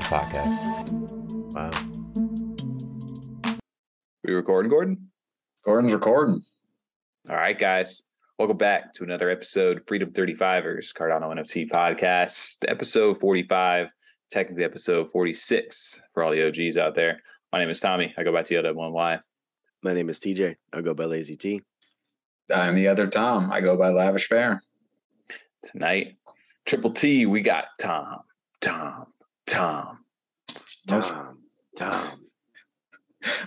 start the podcast. Wow. We recording, Gordon? Gordon's recording. All right, guys. Welcome back to another episode of Freedom 35ers, Cardano NFT podcast, episode 45, technically episode 46 for all the OGs out there. My name is Tommy. I go by TLW1Y. My name is TJ. I'll go by Lazy T. I'm the other Tom. I go by Lavish Bear. Tonight, Triple T, we got Tom, Tom, Tom. Most- Tom. Tom.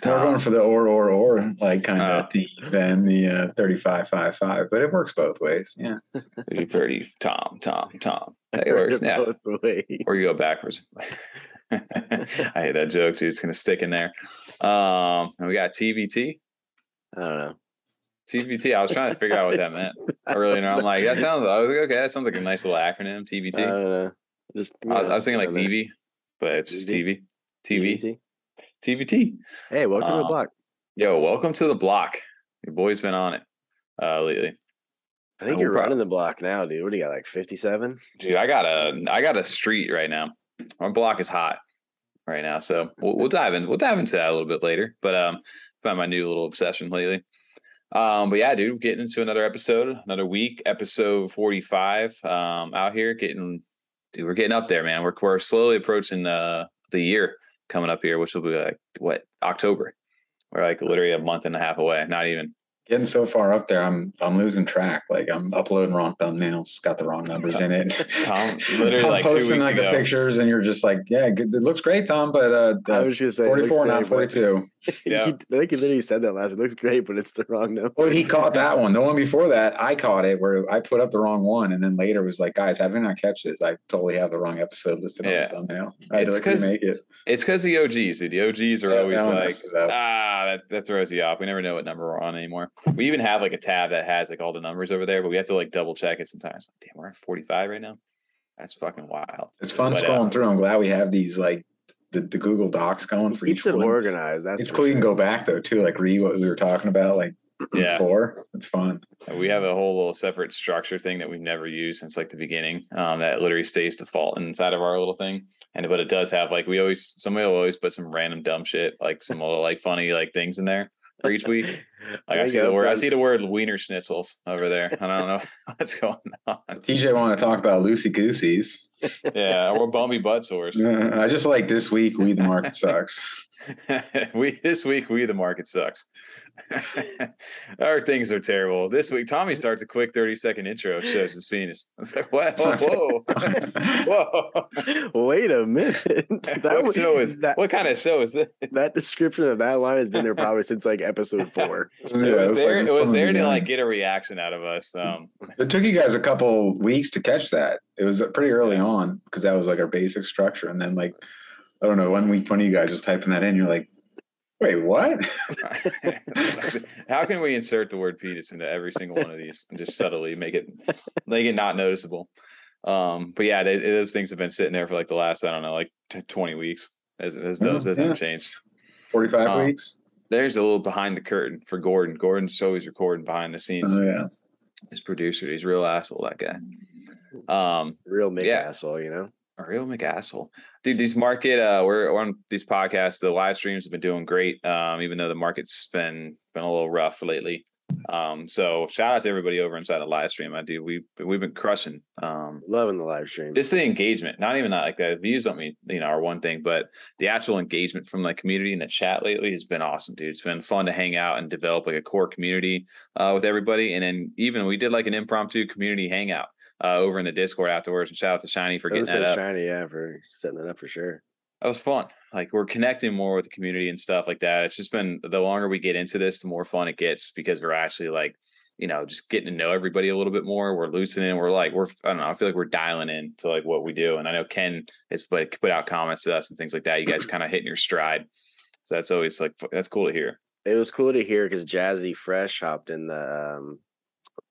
We're going for the or or or like kind of theme than the uh, 35 5 5, but it works both ways. Yeah. 30, 30, Tom, Tom, Tom. It works. Ways. or you go backwards. I hate that joke, dude. It's gonna stick in there. Um, and we got TVT. I don't know. TVT. I was trying to figure out what that meant earlier. I'm like, that sounds. I was like, okay, that sounds like a nice little acronym. TVT. I don't know. Just you I, was, I was thinking like. TV, but it's just TV. TV. TVT. TVT. Hey, welcome to the Um, block. Yo, welcome to the block. Your boy's been on it uh lately. I think no you're running the block now, dude. What do you got? Like 57? Dude, I got a I got a street right now. Our block is hot right now, so we'll, we'll dive in. We'll dive into that a little bit later. But um, found my new little obsession lately. Um, but yeah, dude, getting into another episode, another week, episode forty five. Um, out here getting, dude, we're getting up there, man. We're we're slowly approaching uh the year coming up here, which will be like what October. We're like literally a month and a half away. Not even. Getting so far up there, I'm I'm losing track. Like I'm uploading wrong thumbnails, got the wrong numbers in it. Tom, literally I'm like two posting weeks like ago. the pictures, and you're just like, yeah, good, it looks great, Tom, but uh, I uh was just saying. it looks 44, not 42. Yeah. He- I think he literally said that last. It looks great, but it's the wrong number. Well, he caught that one. The one before that, I caught it where I put up the wrong one, and then later was like, "Guys, how did I not catch this? I totally have the wrong episode listed Yeah. on the thumbnail. I It's to like 'cause- it." It's because the OGs, dude. The OGs are Yeah, always like, ah, that, that throws you off. We never know what number we're on anymore. We even have like a tab that has like all the numbers over there, but we have to like double check it sometimes. Damn, we're at 45 right now. That's fucking wild. It's fun But, scrolling uh, through. I'm glad we have these like the, the Google Docs going for Keeps each it one. organized. That's It's for cool. You can go back though too, like read what we were talking about like Yeah. before. It's fun. And we have a whole little separate structure thing that we've never used since like the beginning. Um, that literally stays default inside of our little thing. And but it does have like we always somebody will always put some random dumb shit, like some little like funny like things in there for each week. Like I, see the word I see the word wiener schnitzels over there. I don't know what's going on. TJ want to talk about loosey gooseys. Yeah, or bumpy butt sores. I just like this week. We the market sucks. we this week we the market sucks. Our things are terrible. This week Tommy starts a quick 30 second intro, shows his penis. I was like, what? Whoa, whoa. Whoa. Wait a minute. that what was- show is that? what kind of show is this? That description of that line has been there probably since like episode four. it Yeah, was there, like it was there to beginning. like get a reaction out of us. Um It took you guys a couple weeks to catch that. It was pretty early on because that was like our basic structure. And then like I don't know, one week one of you guys was typing that in, you're like, wait, what? how can we insert the word penis into every single one of these and just subtly make it make it not noticeable? Um, but yeah, they, those things have been sitting there for like the last I don't know, like t- twenty weeks. As, as Yeah, those those haven't changed. 45 Um, weeks? There's a little behind the curtain for Gordon. Gordon's always recording behind the scenes. Oh yeah. His producer, he's a real asshole. That guy. Um, Real Mick Yeah. asshole, you know? a real McAsshole. Dude, these market uh we're, we're on these podcasts, the live streams have been doing great. Um, even though the market's been been a little rough lately. Um, so shout out to everybody over inside the live stream. I do we we've been crushing. Um Loving the live stream. just the engagement, not even that like the views don't mean you know are one thing, but the actual engagement from the community in the chat lately has been awesome, dude. It's been fun to hang out and develop like a core community uh, with everybody. And then even we did like an impromptu community hangout uh, over in the Discord afterwards. And shout out to Shiny for getting that up. shiny, yeah, for setting that up for sure. That was fun. Like we're connecting more with the community and stuff like that. It's just been the longer we get into this, the more fun it gets because we're actually like you know, just getting to know everybody a little bit more. We're loosening. We're like, we're, I don't know. I feel like we're dialing in to like what we do. And I know Ken has like put out comments to us and things like that. You guys kind of hitting your stride. So that's always like, that's cool to hear. It was cool to hear because Jazzy Fresh hopped in the um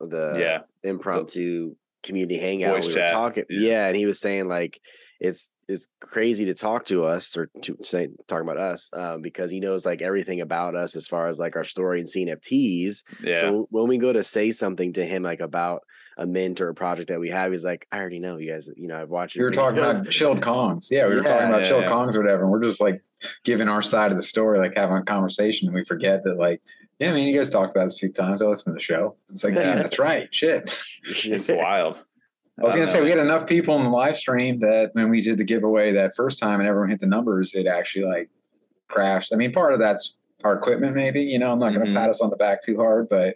the yeah. impromptu community hangout. Voice We chat, were talking, yeah. yeah. and he was saying like it's it's crazy to talk to us or to say talking about us um, because he knows like everything about us as far as like our story and CNFTs. Yeah. So when we go to say something to him like about a mint or a project that we have, he's like, I already know you guys. You know, I've watched. We were talking videos." about chilled Kongs. Yeah, we were talking about yeah, chilled yeah. Kongs or whatever. And we're just like giving our side of the story, like having a conversation. And we forget that, like, yeah, I mean, you guys talked about this a few times. I listened to the show. It's like, Yeah. yeah, that's right. Shit. It's wild. I was gonna say we had enough people in the live stream that when we did the giveaway that first time and everyone hit the numbers, it actually like crashed. I mean, part of that's our equipment, maybe. You know, I'm not gonna Mhm. pat us on the back too hard, but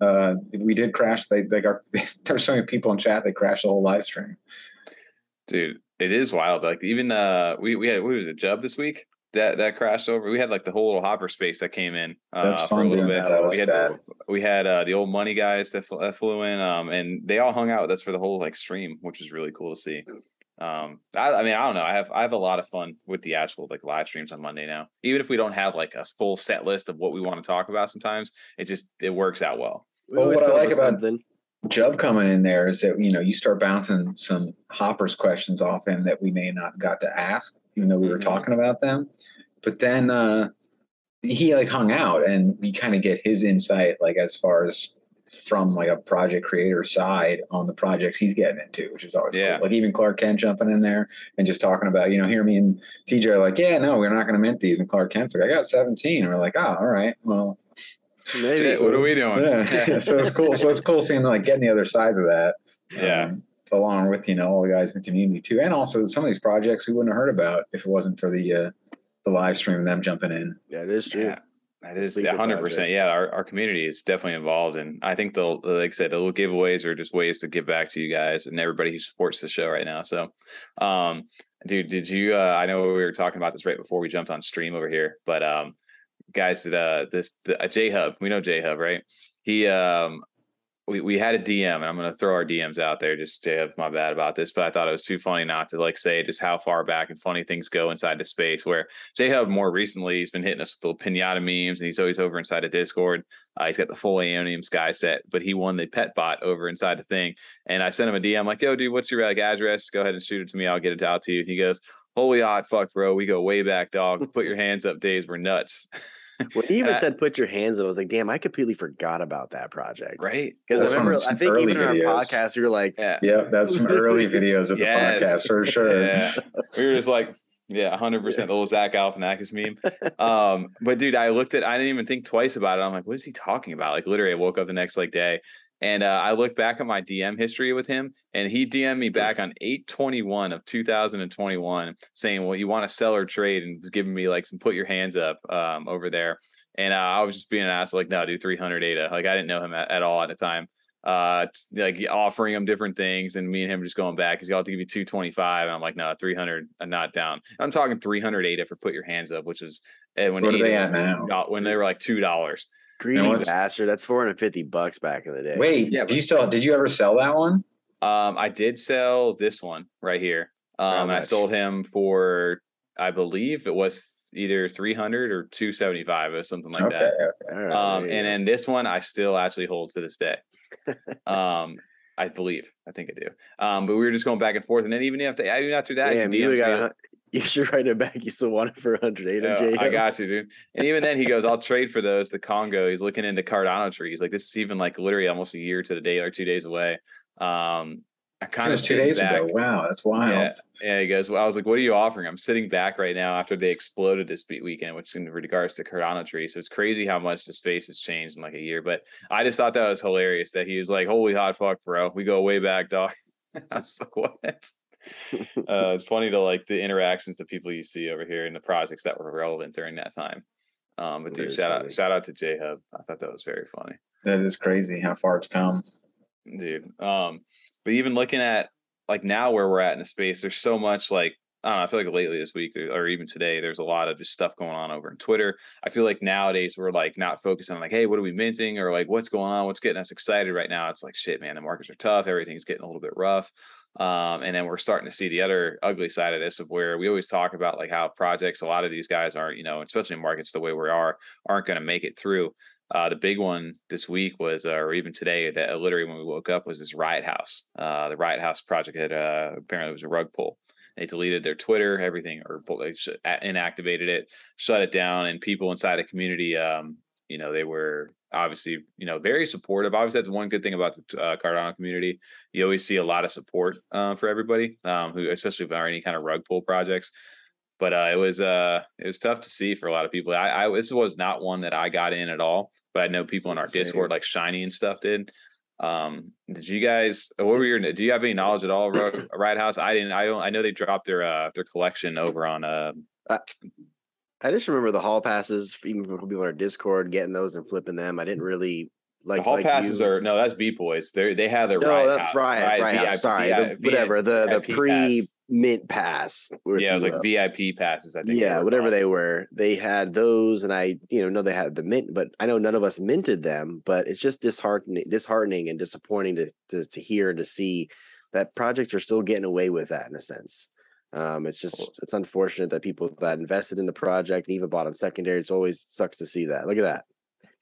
uh we did crash. They they got there's so many people in chat they crashed the whole live stream. dude it is wild like even uh we we had what was it jub this week that that crashed over we had like the whole little hopper space that came in uh That's for a fun little doing bit that. I we had that. we had uh the old money guys that, fl- that flew in um and they all hung out with us for the whole like stream which was really cool to see um I, I mean i don't know i have i have a lot of fun with the actual like live streams on monday now even if we don't have like a full set list of what we want to talk about sometimes it just it works out well We Well, what I like about- something. Jub coming in there is that you know you start bouncing some hoppers questions off him that we may not got to ask, even though we were Mhm. talking about them. But then uh he like hung out and we kind of get his insight like as far as from like a project creator side on the projects he's getting into, which is always Yeah. cool. Like even Clark Kent jumping in there and just talking about, you know, hear me and TJ are like, Yeah, no, we're not gonna mint these. And Clark Kent's like, I got 17. And we're like, oh, all right, well, Maybe. Shit, what are we doing yeah. so it's cool. So it's cool seeing like getting the other sides of that. Yeah. um, along with you know all the guys in the community too, and also some of these projects we wouldn't have heard about if it wasn't for the uh, the live stream and them jumping in. Yeah, it is true. Yeah, that The is sleeper hundred percent. Yeah, our, our community is definitely involved, and I think they'll, like I said, the little giveaways are just ways to give back to you guys and everybody who supports the show right now. So, um, dude, did you? Uh, I know we were talking about this right before we jumped on stream over here, but um, guys, that uh, this the, uh, J Hub, we know J Hub, right? He um. We, we had a DM and I'm going to throw our DMs out there just to have my bad about this, but I thought it was too funny not to like say just how far back and funny things go inside the space where J Hub more recently he's been hitting us with little pinata memes and he's always over inside of Discord. Uh, he's got the full Aeonium Sky set, but he won the pet bot over inside the thing. And I sent him a DM like, "Yo, dude, what's your like address? Go ahead and shoot it to me. I'll get it out to you." He goes, "Holy hot fuck, bro. We go way back, dog. Put your hands up. Days were nuts, When he even Uh, said put your hands up, I was like, damn, I completely forgot about that project. right? Because I That's one of remember, I think early even in our podcast, you're like, Yeah, Yeah, that's some early videos of the Yes. podcast for sure. Yeah. we were just like, yeah, hundred percent the little Zach Galifianakis meme. Um, but dude, I looked at, I didn't even think twice about it. I'm like, what is he talking about? Like, literally, I woke up the next like day, and uh, I looked back at my DM history with him, and he DM'd me back on 821 of 2021, saying, "Well, you want to sell or trade?" and was giving me like some put your hands up um, over there. And uh, I was just being an ass, like, no, dude, 300 ADA. Like, I didn't know him at, at all at the time uh like offering him different things and me and him just going back he's got to give you 225 and i'm like no 300 i'm not down i'm talking 300 ADA for put your hands up which is uh, when What ADA they was now? uh, when they were like two dollars greedy what's- bastard. That's 450 bucks back in the day. Wait, Yeah, do you still did you ever sell that one? um i did sell this one right here um i sold him for i believe it was either 300 or 275 or something like okay, that okay. All right, um and then this one i still actually hold to this day um i believe i think i do um but we were just going back and forth and then even after even after that he Damn, you, got a- a, hun- you should write it back. You still want it for 108 Yeah, MJ. I got you, dude. And even then, he goes, "I'll trade for those." The Congo. He's looking into Cardano trees. Like this is even like literally almost a year to the day or two days away. Um, I It kind of two days ago. Wow, that's wild. Yeah, yeah. He goes, "Well, I was like, what are you offering?" I'm sitting back right now after they exploded this weekend, which in regards to Cardano tree. So it's crazy how much the space has changed in like a year. But I just thought that was hilarious that he was like, "Holy hot fuck, bro, we go way back, dog." I was like, "What?" uh, it's funny to like the interactions, the people you see over here, and the projects that were relevant during that time. Um, but dude, shout funny. out, shout out to J Hub. I thought that was very funny, That is crazy how far it's come. dude. Um, but even looking at like now where we're at in the space, there's so much like I don't know. I feel like lately this week or even today, there's a lot of just stuff going on over in Twitter. I feel like nowadays we're like not focusing on like, hey, what are we minting or like what's going on, what's getting us excited right now. It's like shit, man. The markets are tough. Everything's getting a little bit rough. Um, and then we're starting to see the other ugly side of this of where we always talk about like how projects, a lot of these guys aren't, you know, especially in markets the way we are, aren't going to make it through. Uh, the big one this week was, uh, or even today, that uh, literally when we woke up was this Riot House. Uh, the Riot House project had uh, apparently was a rug pull, They deleted their Twitter, everything, or they inactivated it, shut it down, and people inside the community, um, you know, they were obviously, you know, very supportive. Obviously, that's one good thing about the uh, Cardano community. You always see a lot of support uh, for everybody, um, who, especially about any kind of rug pull projects. But uh, it was uh, it was tough to see for a lot of people. I, I this was not one that I got in at all, but I know people in our Discord, like Shiny and stuff, did. Um, did you guys? What were your? Do you have any knowledge at all, Riot House? I didn't. I don't. I know they dropped their uh their collection over on uh. I just remember the hall passes, even from people on our Discord, getting those and flipping them. I didn't really like the hall like passes you. are no, that's B boys. They they have their no, Riot that's right, right. VIP sorry, the, VIP whatever the the pre mint pass. Yeah, it was like will. VIP passes. I think. yeah, were whatever they were, they had those, and I, you know, know they had the mint, but I know none of us minted them. But it's just disheartening, disheartening, and disappointing to to, to hear and to see that projects are still getting away with that in a sense. Um, it's just it's unfortunate that people that invested in the project and even bought on secondary. It's always sucks to see that. Look at that.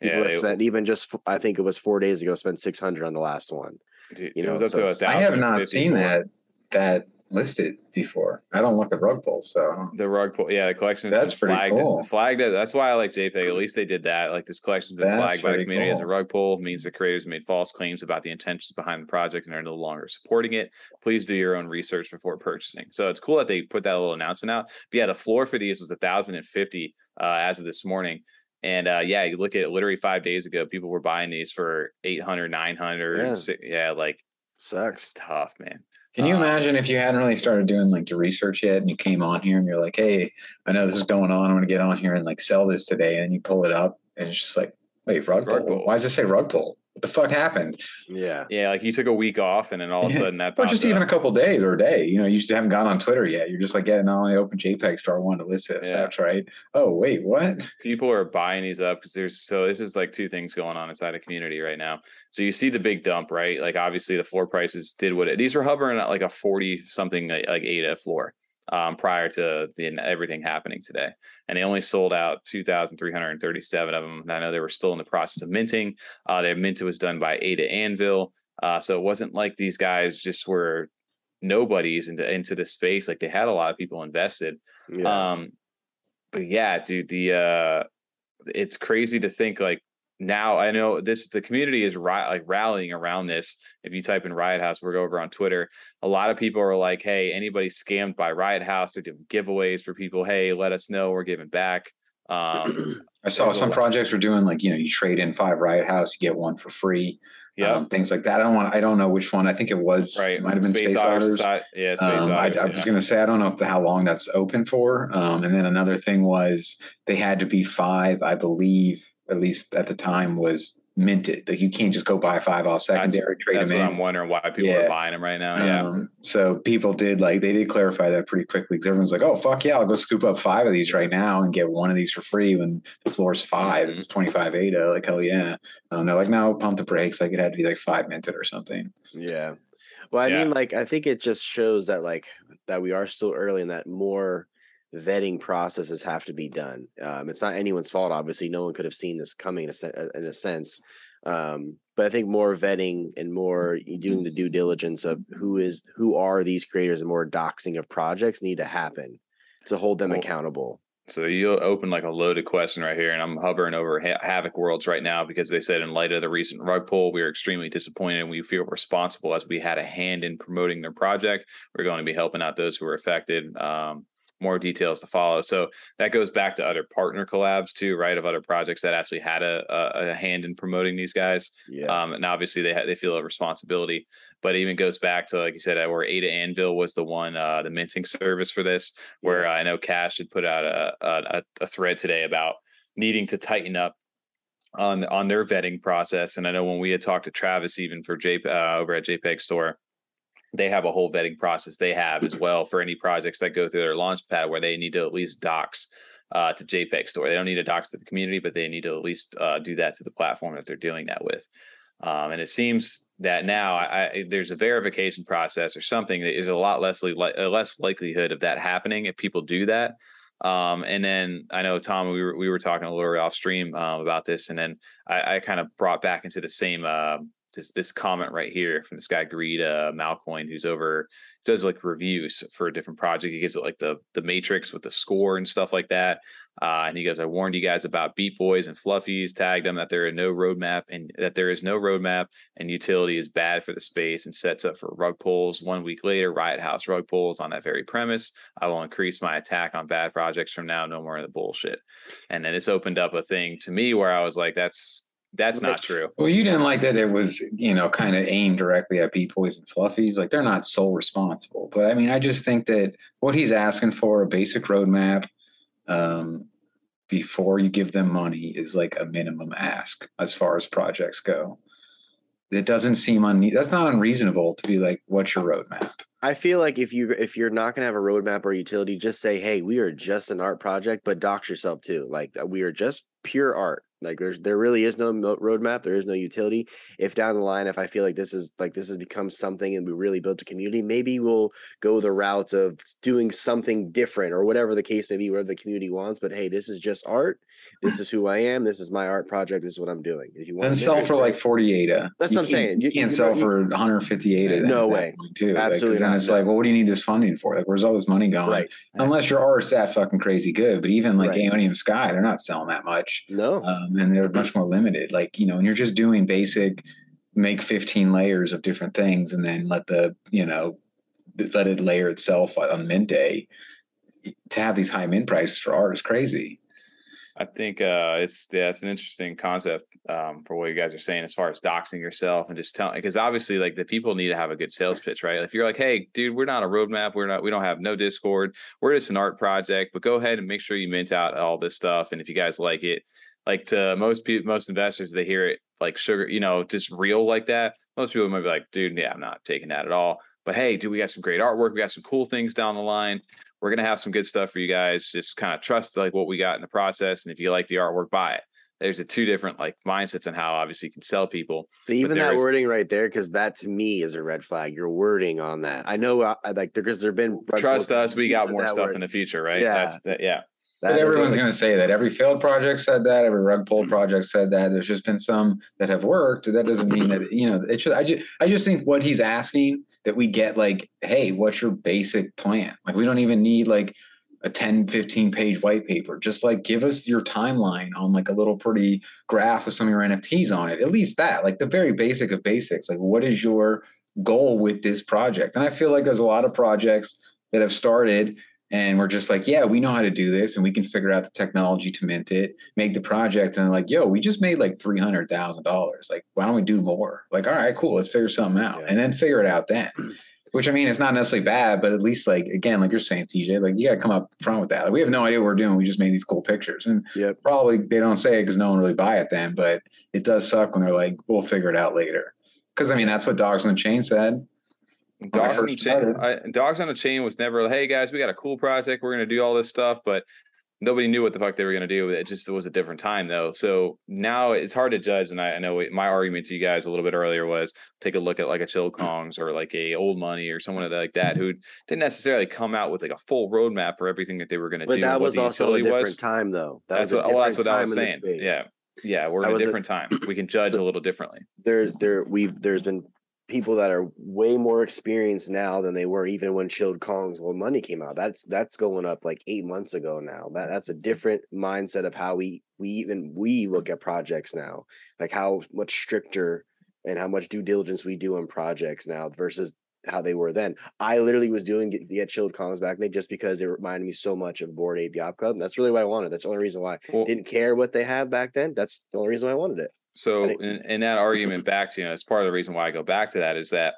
People Yeah, that they- spent even just I think it was four days ago spent six hundred on the last one. Dude, you know, so to a it's- I have not 1,054. seen that that listed before. I don't look at rug pulls, so The rug pull, yeah, the collection is That's pretty flagged. cool. Flagged. it. That's why I like JPEG. At least they did that. Like this collection's been That's flagged by the pretty community as a rug pull. Means the creators made false claims about the intentions behind the project and are no longer supporting it. Please do your own research before purchasing. So it's cool that they put that little announcement out. But yeah, the floor for these was a thousand and fifty uh, as of this morning. And uh, yeah, you look at it literally five days ago, people were buying these for 800, 900. Yeah. si- yeah like Sucks. tough, man. Can you Uh, imagine if you hadn't really started doing like your research yet and you came on here and you're like, hey, I know this is going on. I'm going to get on here and like sell this today. And you pull it up and it's just like, wait, rug, Rug. Why does it say rug pull? What the fuck happened? Yeah. Yeah, like you took a week off and then all of a sudden that Or just up. even a couple days or a day. You know, you just haven't gone on Twitter yet. You're just like, yeah, no, I open JPEG Store One to list this. Yeah. That's right. Oh, wait, what? people are buying these up because there's so this is like two things going on inside the community right now. So you see the big dump, right? Like obviously the floor prices did what it, these were hovering at like a 40 something like, like eight at floor um prior to the everything happening today. And they only sold out 2,337 of them. And I know they were still in the process of minting. Uh their mint was done by Ada Anvil. Uh so it wasn't like these guys just were nobodies into into the space. Like they had a lot of people invested. Yeah. Um, but yeah, dude, the uh, it's crazy to think like now. I know this the community is ri- like rallying around this. If you type in Riot House, we're over on Twitter. A lot of people are like, "Hey, anybody scammed by Riot House? They're doing giveaways for people. Hey, let us know. We're giving back." Um, I saw some lot. projects were doing like, you know, you trade in five Riot House, you get one for free. yeah, um, things like that. I don't want. I don't know which one. I think it was. right. It might have been Space, Otters Otters. Yeah, Space Um, I, Otters. I yeah. was going to say I don't know if how long that's open for. Um, and then another thing was they had to be five. I believe at least at the time was minted. Like you can't just go buy five off secondary, trade That's them what in. I'm wondering why people Yeah. are buying them right now. Yeah. Um, so people did like they did clarify that pretty quickly because everyone's like, "Oh fuck yeah, I'll go scoop up five of these right now and get one of these for free when the floor's 5 Mhm. It's twenty five ADA. Like hell yeah. Um, they're like, no, pump the brakes. Like it had to be like five minted or something. Yeah. Well, I Yeah. mean, like, I think it just shows that, like, that we are still early and that more vetting processes have to be done. Um, it's not anyone's fault, obviously. No one could have seen this coming in a, sen- in a sense. Um, but I think more vetting and more doing the due diligence of who is who are these creators and more doxing of projects need to happen to hold them accountable. So you'll open like a loaded question right here, and I'm hovering over ha- Havoc Worlds right now because they said in light of the recent rug pull, we are extremely disappointed and we feel responsible as we had a hand in promoting their project. We're going to be helping out those who are affected. Um, more details to follow. So that goes back to other partner collabs too, right? Of other projects that actually had a, a, a hand in promoting these guys. Yeah. Um, and obviously they ha- they feel a responsibility, but it even goes back to like you said, uh, where Ada Anvil was the one, uh, the minting service for this. Where I know Cash had put out a, a a thread today about needing to tighten up on on their vetting process. And I know when we had talked to Travis, even for J uh, over at JPEG Store, they have a whole vetting process they have as well for any projects that go through their launch pad where they need to at least dox uh, to JPEG Store. They don't need to dox to the community, but they need to at least uh, do that to the platform that they're doing that with. Um, and it seems that now I, I, there's a verification process or something that is a lot less li- less likelihood of that happening if people do that. Um, and then I know Tom, we were we were talking a little off stream um, about this, and then I, I kind of brought back into the same uh, this this comment right here from this guy uh, Malcoin, who's over does like reviews for a different project. He gives it like the the matrix with the score and stuff like that. Uh, and he goes, I warned you guys about Beat Boys and Fluffies, tagged them that there is no roadmap and that there is no roadmap and utility is bad for the space and sets up for rug pulls. One week later, Riot House rug pulls on that very premise. I will increase my attack on bad projects from now, no more of the bullshit. And then it's opened up a thing to me where I was like, that's that's not true. Well, you didn't like that it was, you know, kind of aimed directly at Beat Boys and Fluffies. Like they're not sole responsible. But I mean, I just think that what he's asking for, a basic roadmap, um, before you give them money is like a minimum ask as far as projects go. It doesn't seem un that's not unreasonable to be like, what's your roadmap? I feel like if you if you're not gonna have a roadmap or utility, just say, hey, we are just an art project, but dox yourself too. Like we are just pure art. Like there's there really is no roadmap. There is no utility. If down the line, if I feel like this is like this has become something and we really built a community, maybe we'll go the route of doing something different or whatever the case may be, whatever the community wants. But hey, this is just art. This is who I am. This is my art project. This is what I'm doing. If you want to sell for like 40 ADA. That's you what I'm saying. You, you can't you, sell for 150 ADA. No way. Too. Absolutely. Like, then it's like, well, what do you need this funding for? Like, where's all this money going? Right. Unless your art's that fucking crazy good. But even like right. Aeonium Sky, they're not selling that much. No. Um, and they're much more limited. Like, you know, and you're just doing basic, make 15 layers of different things and then let the, you know, let it layer itself on mint day. To have these high mint prices for art is crazy. I think uh, it's yeah, it's an interesting concept um, for what you guys are saying as far as doxing yourself and just telling because obviously like the people need to have a good sales pitch, right? If you're like, hey, dude, we're not a roadmap, we're not, we don't have no Discord, we're just an art project, but go ahead and make sure you mint out all this stuff, and if you guys like it, like to most people, most investors, they hear it like sugar, you know, just real like that. Most people might be like, dude, yeah, I'm not taking that at all. But hey, dude, we got some great artwork, we got some cool things down the line we're gonna have some good stuff for you guys. Just kind of trust like what we got in the process, and if you like the artwork, buy it. There's a two different like mindsets on how obviously you can sell people. So even that wording right there, because that to me is a red flag. Your wording on that, I know, uh, I, like because there've been trust us, we got more stuff word. in the future, right? Yeah, that's that. Yeah. That but everyone's going to say that. Every failed project said that. Every rug pull mm-hmm. project said that. There's just been some that have worked. That doesn't mean that you know. It should. I just. I just think what he's asking that we get like, hey, what's your basic plan? Like we don't even need like a 10 15 page white paper just like give us your timeline on like a little pretty graph with some of your nfts on it at least that like the very basic of basics like what is your goal with this project and i feel like there's a lot of projects that have started and we're just like yeah we know how to do this and we can figure out the technology to mint it make the project and like yo we just made like $300000 like why don't we do more like all right cool let's figure something out yeah. and then figure it out then which I mean, it's not necessarily bad, but at least like again, like you're saying, CJ, like you got to come up front with that. Like, we have no idea what we're doing. We just made these cool pictures, and yep. probably they don't say it because no one really buy it then. But it does suck when they're like, "We'll figure it out later." Because I mean, that's what Dogs on the Chain said. Dogs on the chain. I, Dogs on the chain was never, "Hey guys, we got a cool project. We're gonna do all this stuff," but nobody knew what the fuck they were going to do. It just it was a different time though. So now it's hard to judge. And I, I know my argument to you guys a little bit earlier was take a look at like a Chill mm. Kongs or like a Old Money or someone like that who didn't necessarily come out with like a full roadmap for everything that they were going to do. But that was also a different was. time though. That that's what, well, that's what I was saying. Yeah. Yeah, we're that in a different a, time. We can judge so a little differently. There, there, we've there's been people that are way more experienced now than they were even when Chilled Kong's Old Money came out. That's that's going up like eight months ago now. That that's a different mindset of how we we even we look at projects now, like how much stricter and how much due diligence we do on projects now versus how they were then. I literally was doing the get chilled Kongs back then just because it reminded me so much of Bored Ape Yacht Club. That's really what I wanted. That's the only reason why. Well, Didn't care what they have back then. That's the only reason why I wanted it. So in, in that argument back to you know, it's part of the reason why I go back to that is that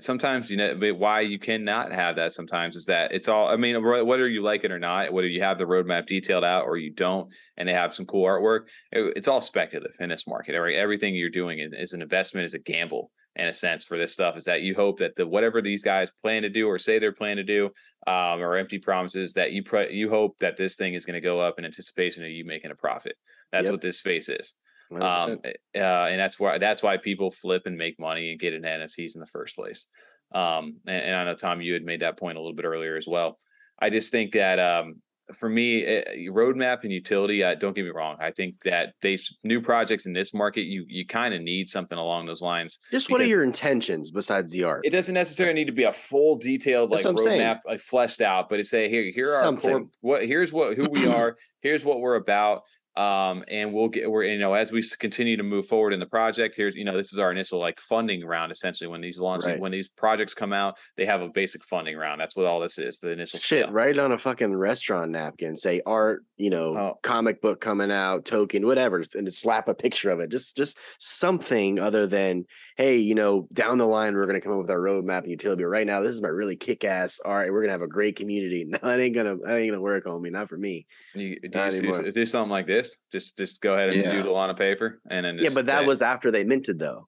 sometimes you know why you cannot have that sometimes is that it's all i mean whether you like it or not whether you have the roadmap detailed out or you don't and they have some cool artwork it, it's all speculative in this market. Right everything you're doing is, is an investment is a gamble in a sense for this stuff is that you hope that the whatever these guys plan to do or say they're planning to do um, or empty promises that you pre- you hope that this thing is going to go up in anticipation of you making a profit. That's yep. what this space is um, eh, uh, and that's why that's why people flip and make money and get into NFTs in the first place. Um, and, and, I know Tom, you had made that point a little bit earlier as well. I just think that um, for me, eh, roadmap and utility. Uh, don't get me wrong. I think that they new projects in this market, you you kind of need something along those lines. Just what are your intentions besides the art? It doesn't necessarily need to be a full detailed like roadmap, like fleshed out, but it's say here here are something. our core. What here's what who we are. Here's what we're about um, and we'll get we're you know as we continue to move forward in the project here's you know this is our initial like funding round essentially when these launch right. when these projects come out they have a basic funding round. That's what all this is the initial shit right on a fucking restaurant napkin say art you know oh. comic book coming out token whatever and slap a picture of it just just something other than hey you know down the line we're going to come up with our roadmap and utility but right now this is my really kick-ass all right we're going to have a great community no it ain't gonna it ain't gonna work on me not for me. You, do, you see, do something like this just just go ahead and yeah. doodle on a paper and then yeah. But that was after they minted though.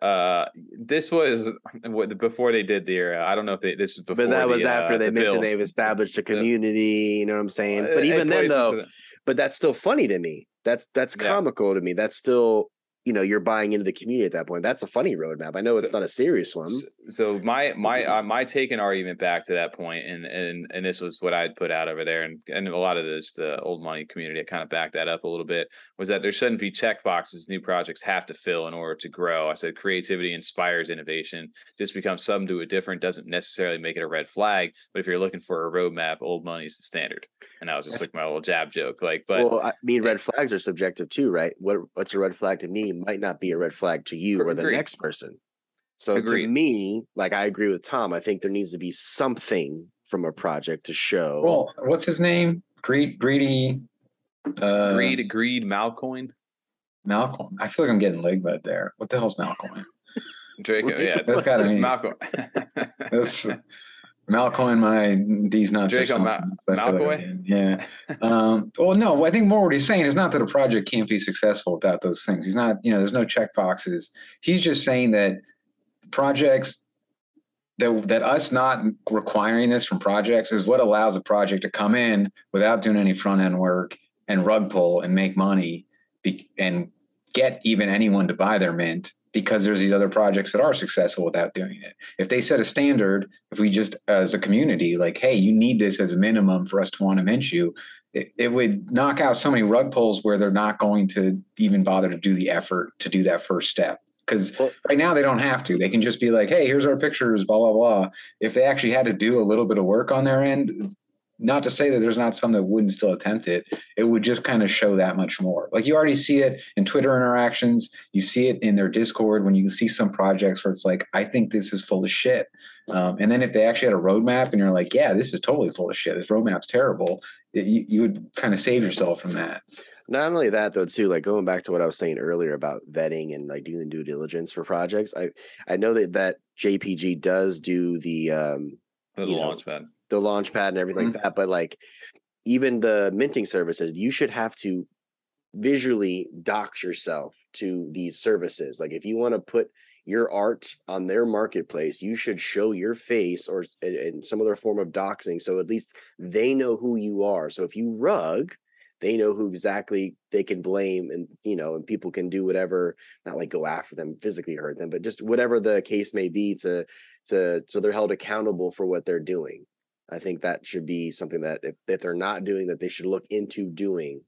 Uh, this was before they did the. Uh, I don't know if they. This is before. But that was the, after uh, they the minted. Bills. They've established a community. You know what I'm saying? But even then, though, the, but that's still funny to me. That's that's comical yeah. to me. That's still you know you're buying into the community at that point. That's a funny roadmap. I know it's not a serious one. So my my uh, my take and argument back to that point, and and and this was what I'd put out over there, and and a lot of this the old money community kind of backed that up a little bit. Was that there shouldn't be check boxes new projects have to fill in order to grow. I said creativity inspires innovation. Just become some do it different doesn't necessarily make it a red flag. But if you're looking for a roadmap, old money is the standard. And that was just like my little jab joke. Like, but well, I mean, red flags are subjective too, right? What what's a red flag to me might not be a red flag to you or the next person. So Agreed. to me, like I agree with Tom. I think there needs to be something from a project to show. Well, what's his name? Greed, greedy. Uh, greed, greed, Malcoin. Malcolm. I feel like I'm getting leg Ligma there. What the hell's Malcoin? Draco. Yeah, it's, that's gotta it's Malcolm. that's Malcoin, my these nuts. Draco Ma- Malcoy? yeah. um, well, no, I think more what he's saying is not that a project can't be successful without those things. He's not, you know, there's no check boxes. He's just saying that projects that that us not requiring this from projects is what allows a project to come in without doing any front end work and rug pull and make money be, and get even anyone to buy their mint because there's these other projects that are successful without doing it. If they set a standard, if we just as a community, like, hey, you need this as a minimum for us to want to mint you, it, it would knock out so many rug pulls where they're not going to even bother to do the effort to do that first step. Because right now they don't have to. They can just be like, hey, here's our pictures, blah, blah, blah. If they actually had to do a little bit of work on their end, not to say that there's not some that wouldn't still attempt it it would just kind of show that much more. Like you already see it in twitter interactions you see it in their discord when you see some projects where it's like i think this is full of shit. Um, and then if they actually had a roadmap and you're like yeah this is totally full of shit this roadmap's terrible it, you, you would kind of save yourself from that. Not only that though too like going back to what i was saying earlier about vetting and like doing due diligence for projects i i know that that jpg does do the um the launch pad the launch pad and everything mm-hmm. like that. But like even the minting services, you should have to visually dox yourself to these services. Like if you want to put your art on their marketplace, you should show your face or in some other form of doxing, so at least they know who you are. So if you rug, they know who exactly they can blame, and you know, and people can do whatever, not like go after them, physically hurt them, but just whatever the case may be to to so they're held accountable for what they're doing. I think that should be something that if, if they're not doing that, they should look into doing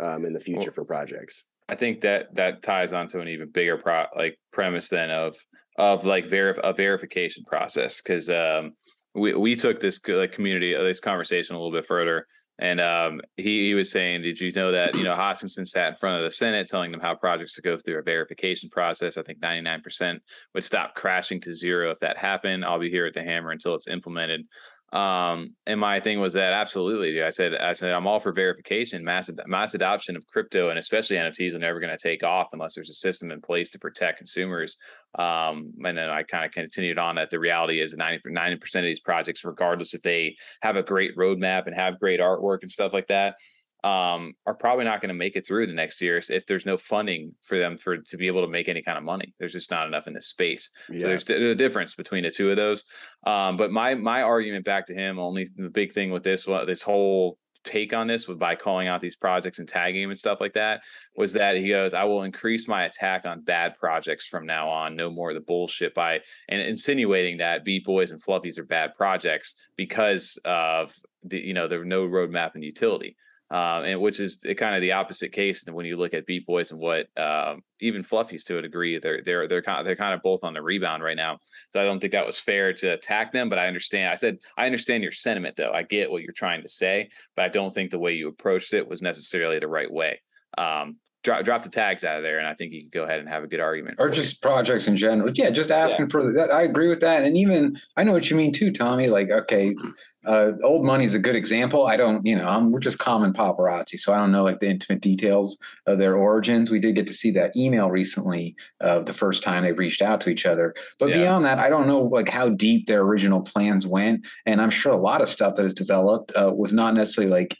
um, in the future well, for projects. I think that that ties onto an even bigger pro like premise then of of like verif- a verification process because um, we we took this like community uh, this conversation a little bit further and um, he, he was saying, did you know that, you know, Hoskinson sat in front of the Senate telling them how projects to go through a verification process. I think 99% would stop crashing to zero if that happened. I'll be here at the hammer until it's implemented. Um, and my thing was that absolutely, I said, I said, I'm all for verification. Mass, mass adoption of crypto and especially NFTs are never going to take off unless there's a system in place to protect consumers. Um, and then I kind of continued on that the reality is 90, 90% of these projects, regardless if they have a great roadmap and have great artwork and stuff like that, um, are probably not going to make it through the next years if there's no funding for them for to be able to make any kind of money. There's just not enough in this space. Yeah. So there's a difference between the two of those. Um, but my my argument back to him, only the big thing with this this whole take on this was by calling out these projects and tagging them and stuff like that was that he goes, I will increase my attack on bad projects from now on. No more of the bullshit by and insinuating that Beat Boys and Fluffies are bad projects because of the, you know, there no roadmap and utility. Um, and which is kind of the opposite case when you look at Beat Boys and what um, even Fluffies to a degree they're they're they're kind of, they're kind of both on the rebound right now. So I don't think that was fair to attack them, but I understand. I said I understand your sentiment though. I get what you're trying to say, but I don't think the way you approached it was necessarily the right way. Um, drop drop the tags out of there, and I think you could go ahead and have a good argument. Or just projects in general. Yeah, just asking yeah. for that. I agree with that, and even I know what you mean too, Tommy. Like, okay, uh, old money is a good example. I don't, you know, I'm, we're just common paparazzi, so I don't know like the intimate details of their origins. We did get to see that email recently of the first time they reached out to each other, but yeah. beyond that, I don't know like how deep their original plans went. And I'm sure a lot of stuff that is developed uh, was not necessarily like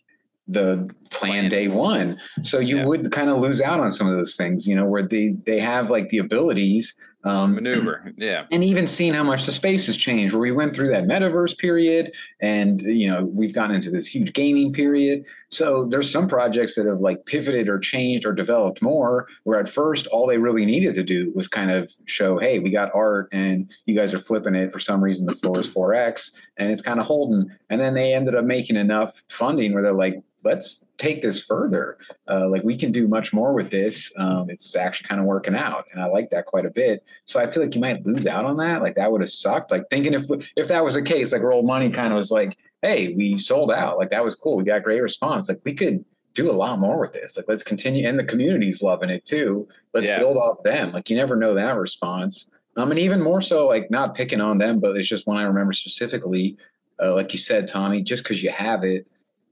the plan day one. So you yeah. would kind of lose out on some of those things, you know, where they they have like the abilities um, maneuver, yeah, and even seeing how much the space has changed. Where we went through that metaverse period, and you know we've gotten into this huge gaming period. So there's some projects that have like pivoted or changed or developed more. Where at first all they really needed to do was kind of show, hey, we got art, and you guys are flipping it for some reason. The floor is 4x, and it's kind of holding. And then they ended up making enough funding where they're like, let's take this further. Uh, like we can do much more with this. Um, it's actually kind of working out, and I like that quite a bit. So I feel like you might lose out on that. Like that would have sucked. Like thinking if if that was the case, like Old Money kind of was like, hey, we sold out. Like that was cool. We got great response. Like we could do a lot more with this. Like let's continue, and the community's loving it too. Let's yeah. build off them. Like you never know that response. Um, and even more so, like not picking on them, but it's just one I remember specifically. Uh, like you said, Tommy, just because you have it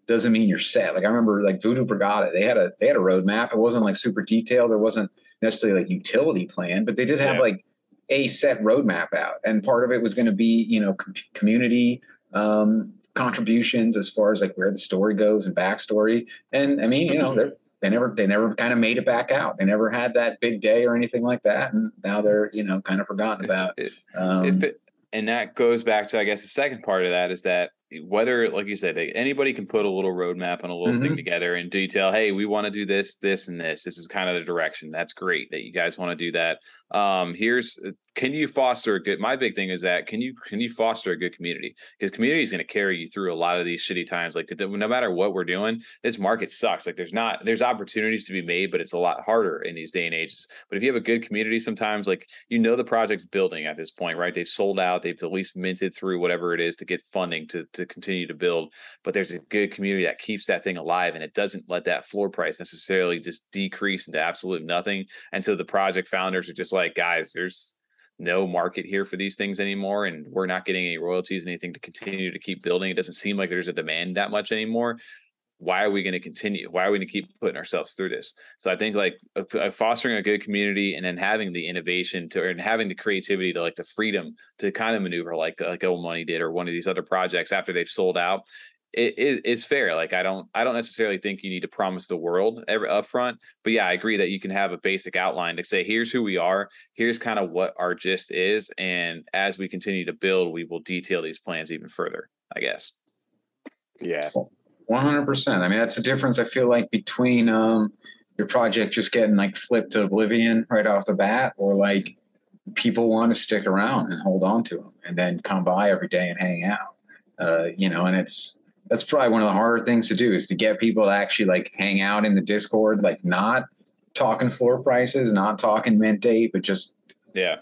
doesn't mean you're set. Like I remember like Voodoo Brigada, they had a they had a roadmap. It wasn't like super detailed. There wasn't necessarily like utility plan, but they did have yeah. like a set roadmap out. And part of it was going to be, you know, com- community um, contributions as far as like where the story goes and backstory. And I mean, you know, they never they never kind of made it back out. They never had that big day or anything like that. And now they're, you know, kind of forgotten about. Um, it, and that goes back to, I guess, the second part of that is that whether like you said anybody can put a little roadmap and a little mm-hmm. thing together and detail hey we want to do this this and this. This is kind of the direction. That's great that you guys want to do that um here's uh, can you foster a good my big thing is that can you can you foster a good community? Because community is going to carry you through a lot of these shitty times like no matter what we're doing this market sucks like there's not there's opportunities to be made but it's a lot harder in these day and ages. But if you have a good community sometimes like you know the project's building at this point right? They've sold out they've at least minted through whatever it is to get funding to to continue to build but there's a good community that keeps that thing alive and it doesn't let that floor price necessarily just decrease into absolute nothing and so the project founders are just like guys there's no market here for these things anymore and we're not getting any royalties anything to continue to keep building. It doesn't seem like there's a demand that much anymore. Why are we going to continue? Why are we going to keep putting ourselves through this? So i think like uh, fostering a good community and then having the innovation to and having the creativity to like the freedom to kind of maneuver like like old money did or one of these other projects after they've sold out it, it, it's fair. Like I don't I don't necessarily think you need to promise the world every upfront, but yeah, I agree that you can have a basic outline to say here's who we are, here's kind of what our gist is, and as we continue to build, we will detail these plans even further. I guess. Yeah. One hundred percent. I mean, that's the difference. I feel like between um, your project just getting like flipped to oblivion right off the bat, or like people want to stick around and hold on to them, and then come by every day and hang out. Uh, you know, and it's that's probably one of the harder things to do is to get people to actually like hang out in the Discord, like not talking floor prices, not talking mint date, but just yeah,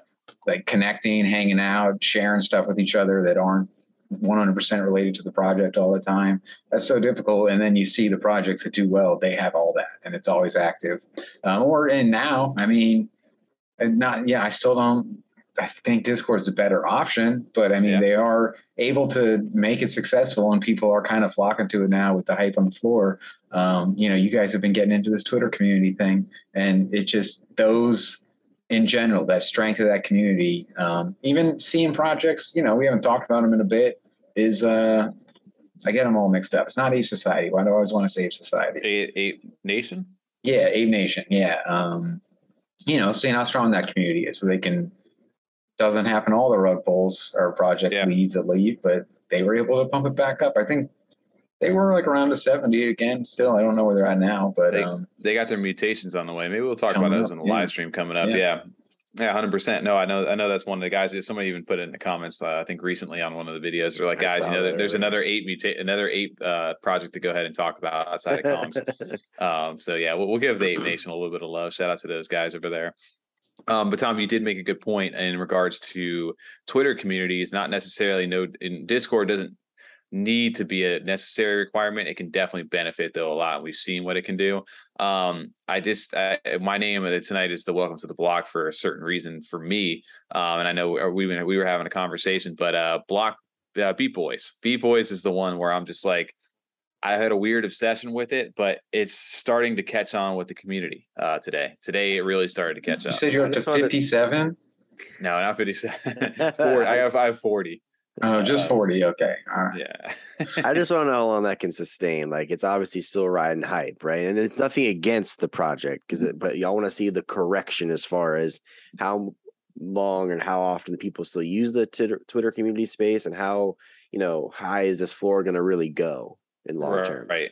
like connecting, hanging out, sharing stuff with each other that aren't 100% related to the project all the time. That's so difficult. And then you see the projects that do well, they have all that and it's always active. Um, or and now, I mean, not yeah, I still don't I think Discord is a better option, but I mean, yeah. they are able to make it successful, and people are kind of flocking to it now with the hype on the floor. Um, you know, you guys have been getting into this Twitter community thing, and it just those in general, that strength of that community, um, even seeing projects, you know, we haven't talked about them in a bit, is uh, I get them all mixed up. It's not Ape Society. Why do I always want to say Ape Society? Ape, Ape Nation. Yeah, Ape Nation. Yeah. Um, you know, seeing how strong that community is, where they can doesn't happen all the rug pulls or project yeah. leads that leave, but they were able to pump it back up. I think they were like around a 70 again still. I don't know where they're at now, but they, um, they got their mutations on the way. Maybe we'll talk about those in the yeah. live stream coming up. Yeah. yeah. Yeah, hundred percent. No, I know. I know that's one of the guys. Somebody even put it in the comments. Uh, I think recently on one of the videos. They're like, guys, you know, there's another eight muta- another eight uh, project to go ahead and talk about outside of comms. um, so yeah, we'll, we'll give the Ape Nation a little bit of love. Shout out to those guys over there. Um, but Tom, you did make a good point in regards to Twitter communities. Not necessarily no in Discord doesn't need to be a necessary requirement. It can definitely benefit though a lot. We've seen what it can do. Um, I just I, my name tonight is the Welcome to the Block for a certain reason for me. Um, and I know we we were having a conversation, but uh, Block uh, Beat Boys, Beat Boys is the one where I'm just like. I had a weird obsession with it, but it's starting to catch on with the community uh, today. Today, it really started to catch You up. said you're up to just wanna s- 57? No, not 57. 40. I have, I have 40. Oh, just Uh, 40. Okay. All right. Yeah. I just want to know how long that can sustain. Like it's obviously still riding hype, right? And it's nothing against the project because, but y'all want to see the correction as far as how long and how often the people still use the Twitter, Twitter community space and how you know high is this floor going to really go in long term. Right.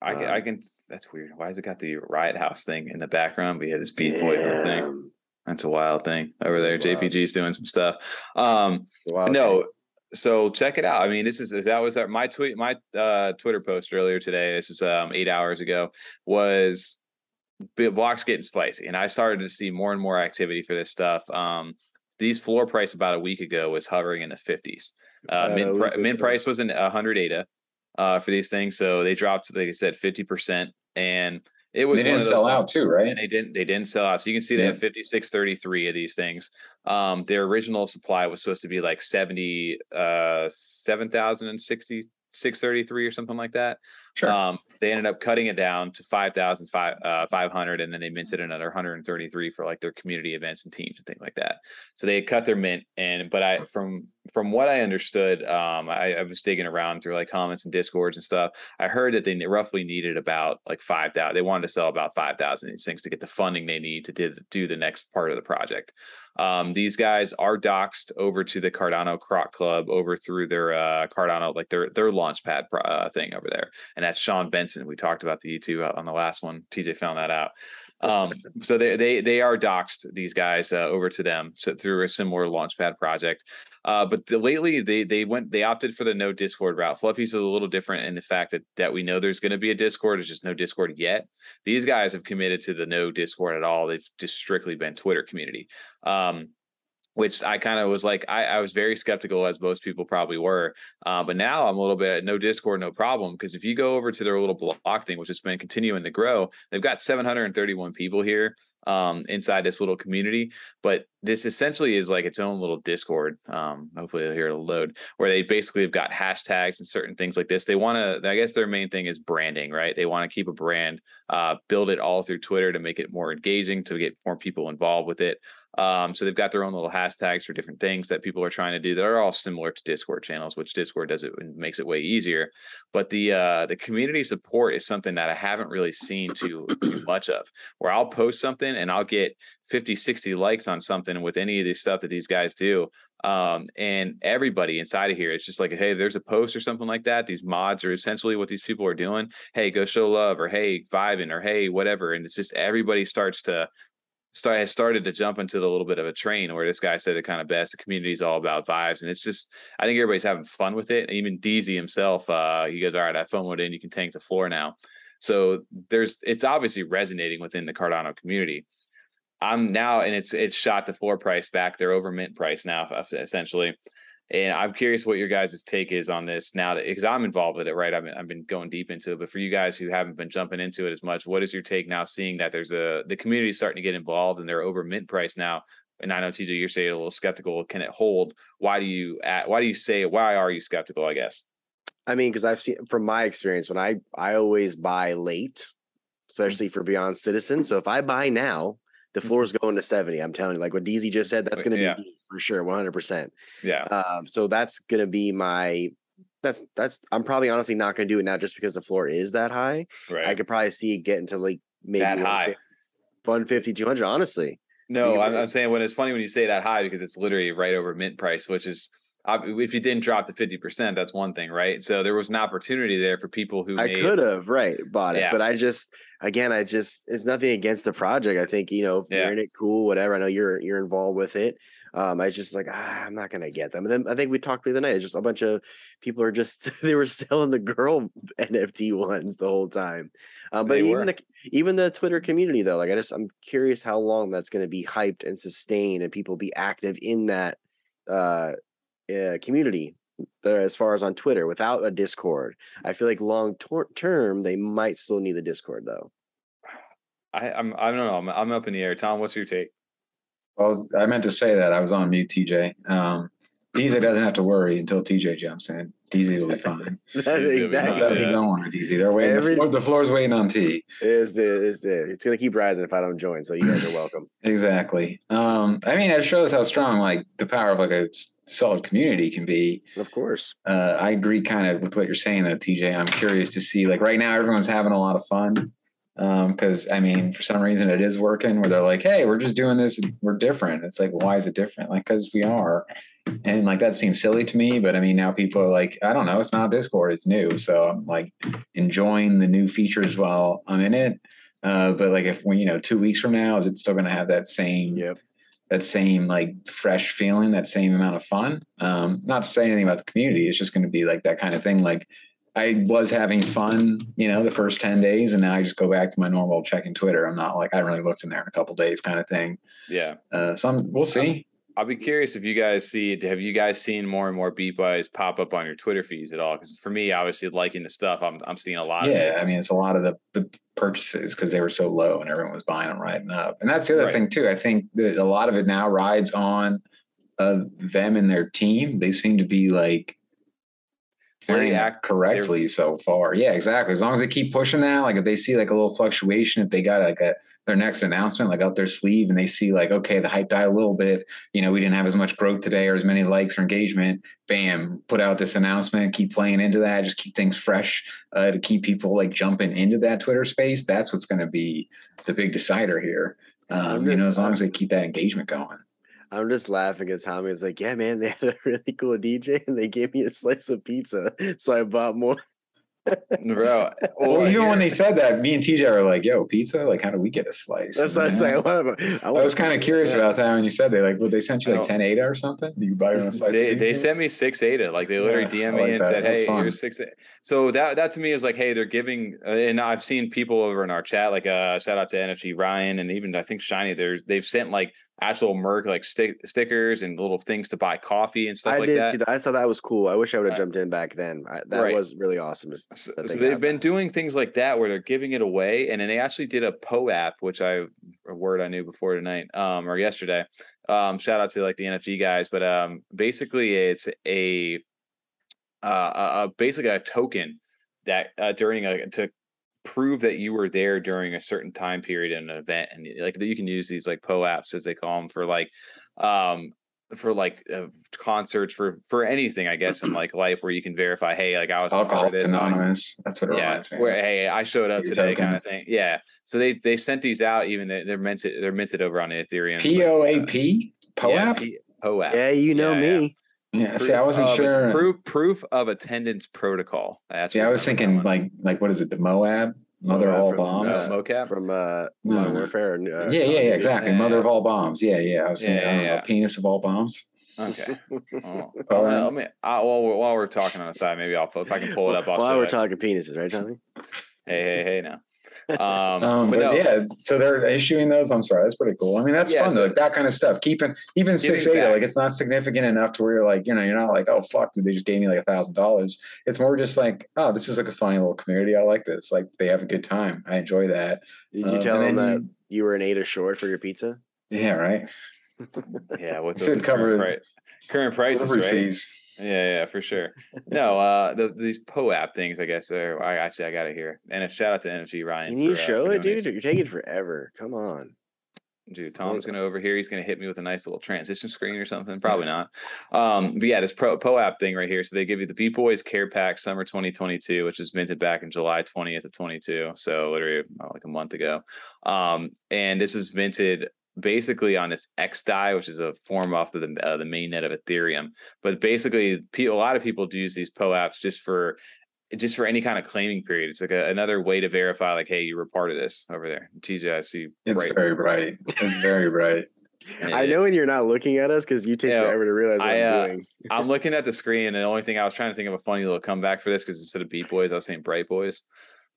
I can, I Um, can, that's weird. Why has it got the Riot House thing in the background? We had this Beat Boys thing. That's a wild thing over there. That is wild. JPG's doing some stuff. Um, no, so check it out. I mean, this is that was that my tweet my uh Twitter post earlier today. This is um eight hours ago. Was blocks getting spicy, and I started to see more and more activity for this stuff. Um, these floor price about a week ago was hovering in the fifties. Uh, Uh, min, could min price was in a hundred ADA uh for these things, so they dropped like I said fifty percent, and it was They didn't sell ones- out too, right? and they didn't they didn't sell out. So you can see they Yeah. have 5633 of these things. Um their original supply was supposed to be like 70 uh 7060 633 or something like that. Sure. Um they ended up cutting it down to 5,000 uh, 500 and then they minted another 133 for like their community events and teams and things like that. So they cut their mint and but I from from what I understood um I, I was digging around through like comments and discords and stuff I heard that they roughly needed about like five thousand. They wanted to sell about five thousand of these things to get the funding they need to do, do the next part of the project. Um, these guys are doxed over to the Cardano Croc Club over through their uh, Cardano, like their their launchpad uh, thing over there, and that's Sean Benson. We talked about the YouTube on the last one. TJ found that out. Um, so they they they are doxed these guys uh, over to them so through a similar launchpad project. Uh, but the, lately they they went they opted for the no Discord route. Fluffy's is a little different in the fact that that we know there's going to be a Discord. There's just no Discord yet. These guys have committed to the no Discord at all. They've just strictly been Twitter community. Um, which I kind of was like, I, I was very skeptical, as most people probably were. Uh, but now I'm a little bit no Discord, no problem. Because if you go over to their little block thing, which has been continuing to grow, they've got 731 people here um, inside this little community. But this essentially is like its own little Discord. Um, hopefully, you'll hear it'll load where they basically have got hashtags and certain things like this. They want to, I guess, their main thing is branding, right? They want to keep a brand, uh, build it all through Twitter to make it more engaging, to get more people involved with it. Um, so they've got their own little hashtags for different things that people are trying to do that are all similar to Discord channels, which Discord does it and makes it way easier. But the uh, the community support is something that I haven't really seen too too much of. Where I'll post something and I'll get 50, 60 likes on something with any of this stuff that these guys do. Um, and everybody inside of here, it's just like, hey, there's a post or something like that. These mods are essentially what these people are doing. Hey, go show love, or hey, vibing, or hey, whatever. And it's just everybody starts to has started to jump into the little bit of a train where this guy said it kind of best. The community is all about vibes, and it's just I think everybody's having fun with it. Even DZ himself, uh, he goes, "All right, I FOMOed in. You can tank the floor now." So there's it's obviously resonating within the Cardano community. I'm now, and it's it's shot the floor price back. They're over mint price now, essentially. And I'm curious what your guys' take is on this now that because I'm involved with it, right? I've been I've been going deep into it. But for you guys who haven't been jumping into it as much, what is your take now seeing that there's a the community starting to get involved and they're over mint price now? And I know TJ, you're saying a little skeptical. Can it hold? Why do you why do you say why are you skeptical? I guess. I mean, because I've seen from my experience when I I always buy late, mm. especially for Beyond Citizen. So if I buy now, the floor's going to 70. I'm telling you, like what DZ just said, that's gonna be yeah. for sure, 100 percent Yeah. Um, so that's gonna be my that's that's I'm probably honestly not gonna do it now just because the floor is that high. Right. I could probably see it getting to like maybe that high. 150, 200, honestly. No, I'm, I'm saying when it's funny when you say that high because it's literally right over mint price, which is if you didn't drop to 50%, that's one thing, right? So there was an opportunity there for people who I could have right bought it, Yeah. but I just again I just it's nothing against the project. I think you know if Yeah. you're in it, cool, whatever. I know you're you're involved with it. Um, I just like ah, I'm not gonna get them. And then I think we talked the other night. It's just a bunch of people are just they were selling the girl NFT ones the whole time. Um, but They even were. the even the Twitter community though, like I just I'm curious how long that's gonna be hyped and sustained and people be active in that uh, uh community there as far as on Twitter without a Discord. I feel like long tor- term they might still need the Discord though. I, I'm, I don't know. I'm, I'm up in the air. Tom, what's your take? I was I meant to say that I was on mute, TJ. Um, DZ doesn't have to worry until TJ jumps in. DZ will be fine. That- be He exactly. fine, doesn't yeah. go on DZ. They're waiting. Every- the, floor, the floor's waiting on T. Is the is the it's gonna keep rising if I don't join. So you guys are welcome. Exactly. Um, I mean, it shows how strong like the power of like a solid community can be. Of course. Uh, I agree kind of with what you're saying though, TJ. I'm curious to see like right now everyone's having a lot of fun. Um, because I mean, for some reason it is working where they're like, hey, we're just doing this, and we're different. It's like, why is it different? Like, because we are. And like that seems silly to me, but I mean now people are like, I don't know, it's not Discord, it's new. So I'm like enjoying the new features while I'm in it. Uh, but like if we, you know, two weeks from now, is it still gonna have that same Yep. that same like fresh feeling, that same amount of fun. Um, not to say anything about the community, it's just going to be like that kind of thing. Like I was having fun, you know, the first 10 days, and now I just go back to my normal checking Twitter. I'm not like I haven't really looked in there in a couple days kind of thing. Yeah. Uh, so I'm, we'll see. I'll be curious if you guys see, have you guys seen more and more Beatwise pop up on your Twitter feeds at all? Because for me, obviously liking the stuff, I'm, I'm seeing a lot of Yeah. I mean, it's a lot of the, the purchases because they were so low and everyone was buying them riding up. And that's the other Right. thing too. I think that a lot of it now rides on uh, them and their team. They seem to be like It act- correctly so far. Yeah, exactly. As long as they keep pushing that, like if they see like a little fluctuation, if they got like a their next announcement like out their sleeve and they see like okay the hype died a little bit you know we didn't have as much growth today or as many likes or engagement bam put out this announcement keep playing into that just keep things fresh uh, to keep people like jumping into that twitter space that's what's going to be the big decider here um, you know as long as they keep that engagement going I'm just laughing at Tommy. It's like, yeah, man, they had a really cool DJ and they gave me a slice of pizza. So I bought more. Bro, well, even when they said that me and tj were like yo pizza like how do we get a slice That's what I'm You saying. know? What about- I, I was kind of curious Yeah. about that when you said they like, well, they sent you like Oh. 10 ADA or something. Do you buy your own slice they, of they sent me six ADA. Like they literally Yeah, DM me like and that. said, That's "Hey, fun. here's six. A-" So that that to me is like, hey, they're giving. Uh, and I've seen people over in our chat, like uh, shout out to NFT Ryan and even I think Shiny. There's they've sent like actual merch like stick stickers and little things to buy coffee and stuff I like did that. see that. I saw that was cool. I wish I would have Uh, jumped in back then. I, that Right. was really awesome. to So, so they they've been that. doing things like that where they're giving it away, and then they actually did a POAP, which I a word I knew before tonight, um, or yesterday. Um, shout out to like the NFG guys, but um, basically it's a uh, a, a basically a token that uh, during a to prove that you were there during a certain time period in an event, and like you can use these like POAPs as they call them for like um for like uh, concerts for for anything i guess in like life where you can verify hey like i was a part of Alcoholics this like, Anonymous. That's what it yeah, reminds me. where hey, I showed up Your today, token. kind of thing. Yeah, so they they sent these out. Even they, they're minted. They're minted over on Ethereum. P O A P? uh, yeah, POAP? P- POAP. Yeah, you know Yeah, yeah. me. Yeah. Proof See, I wasn't of- it's sure. Proof proof of attendance protocol. That's See, what I was thinking like, like what is it? The Moab? Mother of all from, bombs? uh, mocap. From uh, Modern no. Warfare. and, Uh, yeah, yeah, yeah, exactly. Yeah, Mother yeah. of all bombs. Yeah, yeah. I was thinking, Yeah, I don't yeah, know, penis of all bombs. okay. Oh, well, right. let me, I, while, we're, while we're talking on the side, maybe I'll if I can pull it up. I'll While we're it. talking penises, right, Tommy? Hey, hey, hey, now. Um, Um, but but no, yeah, so they're issuing those. I'm sorry, that's pretty cool. I mean, that's Yeah, fun, so- like that kind of stuff. Keeping even six eight, back. like it's not significant enough to where you're like, you know, you're not like, oh fuck, dude, they just gave me like a thousand dollars. It's more just like, oh, this is like a funny little community. I like this. Like they have a good time. I enjoy that. Did you Um, tell them then that you were an eight short for your pizza? Yeah, right. yeah, with the, Should the cover current, pri- current prices, right? fees. Yeah, yeah, for sure. No, uh, the, these POAP things, I guess. Are, I actually I got it here. And a shout out to NFG Ryan. Can you for, uh, show for it, dude? these. You're taking forever. Come on. Dude, Tom's gonna over here. He's gonna hit me with a nice little transition screen or something. Probably not. Um, but yeah, this pro POAP thing right here. So they give you the B Boys Care Pack Summer 2022, which was minted back in July 20th of 22. So literally uh, like a month ago. Um, and this is minted basically on this XDAI, which is a form off of the uh, the main net of Ethereum. But basically, a lot of people do use these POAPs just for just for any kind of claiming period. It's like a, another way to verify, like, hey, you were part of this over there. TJ, I see. It's bright- very bright. It's very bright. I know when you're not looking at us because you take Yeah, forever to realize what I, I, uh, am doing. I'm looking at the screen, and the only thing I was trying to think of a funny little comeback for this because instead of Beat Boys, I was saying Bright Boys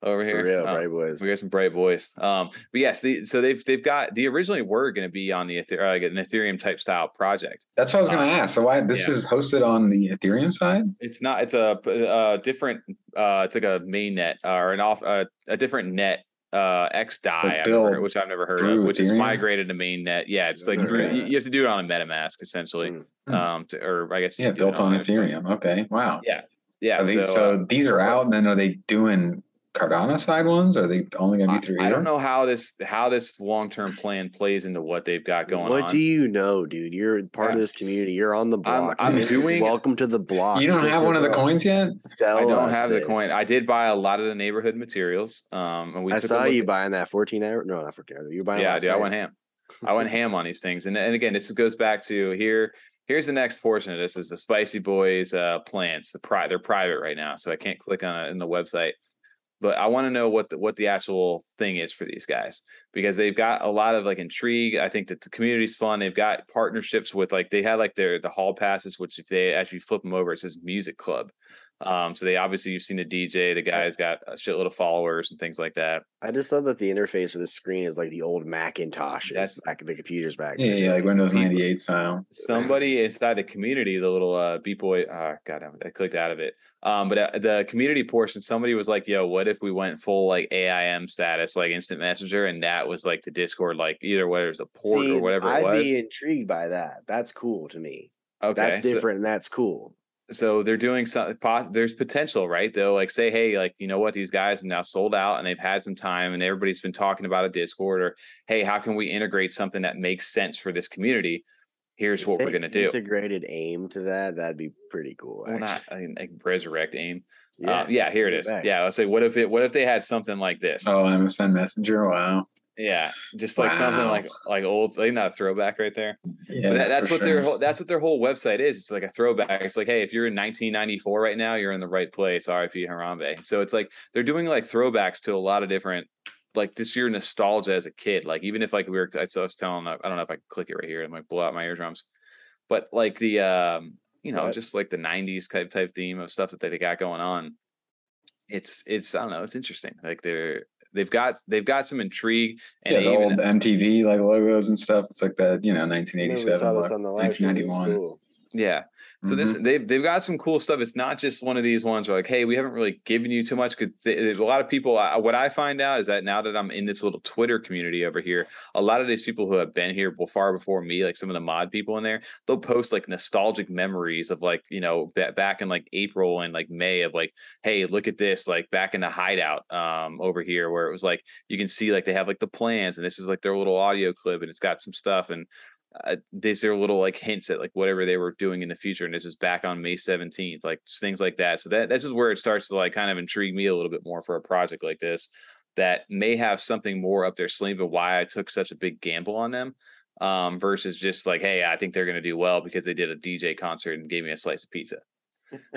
over here. For real, Um, bright boys. We got some bright boys. Um, but yes, the, so they've they've got the originally were going to be on the Ether, like an Ethereum type style project. That's what I was going to Uh, ask. So why this yeah. is hosted on the Ethereum side? It's not. It's a, a different. Uh, it's like a main net uh, or an off uh, a different net. Uh, XDAI, But I've never built heard- which I've never heard of, through which is migrated to mainnet. Yeah, it's like Okay. you, you have to do it on a MetaMask essentially. Mm. Um, to, or I guess you Yeah, can do it built on there. Ethereum. Okay, wow. Yeah, yeah. They, so, so, uh, these are out. And then are they doing Cardano side ones? Are they only going to be three? I don't know how this how this long term plan plays into what they've got going what on. do you know, dude? You're part of this community. You're on the I'm- block. I'm doing- Welcome to the block. You don't have one of the coins yet. Sell I don't us have the coin. I did buy a lot of the neighborhood materials. Um, and we I took saw you at- buying that 14 hour. No, not 14 hour. You were buying. it Yeah, last dude, I went ham. I went ham on these things, and and again, this goes back to here. Here's the next portion of this: is the Spicy Boys uh, plants. The pri- they're private right now, so I can't click on it in the website. But I want to know what the what the actual thing is for these guys because they've got a lot of like intrigue. I think that the community's fun. They've got partnerships with like they had like their the hall passes, which if they actually flip them over, it says music club. Um, so they obviously you've seen the DJ. The guy's got a shitload of followers and things like that. I just love that the interface of the screen is like the old Macintosh. That's- It's back the computers back. Yeah, yeah, like Windows 98 style. somebody inside the community, the little uh beat boy, uh god I clicked out of it. Um, but uh, the community portion, somebody was like, yo, what if we went full like AIM status, like instant messenger, and that was like the Discord, like either whether it's a port See, or whatever it I'd was. be intrigued by that. That's cool to me. okay. That's so- different and that's cool. So they're doing some there's potential right they'll like say hey like you know what these guys have now sold out and they've had some time and everybody's been talking about a discord or hey how can we integrate something that makes sense for this community here's If what we're going to do Integrated aim to that. That'd be pretty cool. well, not. I mean, like resurrect aim yeah. yeah. Uh, yeah here it is back. yeah let's say what if it what if they had something like this Oh, MSN Messenger. Wow. Yeah just like something like like old like not a throwback right there Yeah, that, that's what their whole that's what their whole website is. It's like a throwback. It's like, hey, if you're in 1994 right now, you're in the right place. RIP Harambe. So it's like they're doing like throwbacks to a lot of different, like just your nostalgia as a kid. Like even if like we were, I was telling, I don't know if I can click it right here. It might blow out my eardrums, but like the, um, you know, What? just like the 90s type type theme of stuff that they got going on. It's it's I don't know. It's interesting. Like they're they've got they've got some intrigue and yeah, the even old MTV like logos and stuff. It's like that, you know, I 1987. saw this on the live stream. 1991. Yeah. So this Mhm. they've they've got some cool stuff. It's not just one of these ones where like, hey, we haven't really given you too much because a lot of people. I, what I find out is that now that I'm in this little Twitter community over here, a lot of these people who have been here before, far before me, like some of the mod people in there, they'll post like nostalgic memories of like you know ba- back in like April and like May of like, hey, look at this, like back in the hideout um over here where it was like you can see like they have like the plans and this is like their little audio clip and it's got some stuff and uh, these are little like hints at like whatever they were doing in the future and this is back on may 17th like things like that. So that this is where it starts to like kind of intrigue me a little bit more for a project like this that may have something more up their sleeve of why i took such a big gamble on them um versus just like hey i think they're going to do well because they did a dj concert and gave me a slice of pizza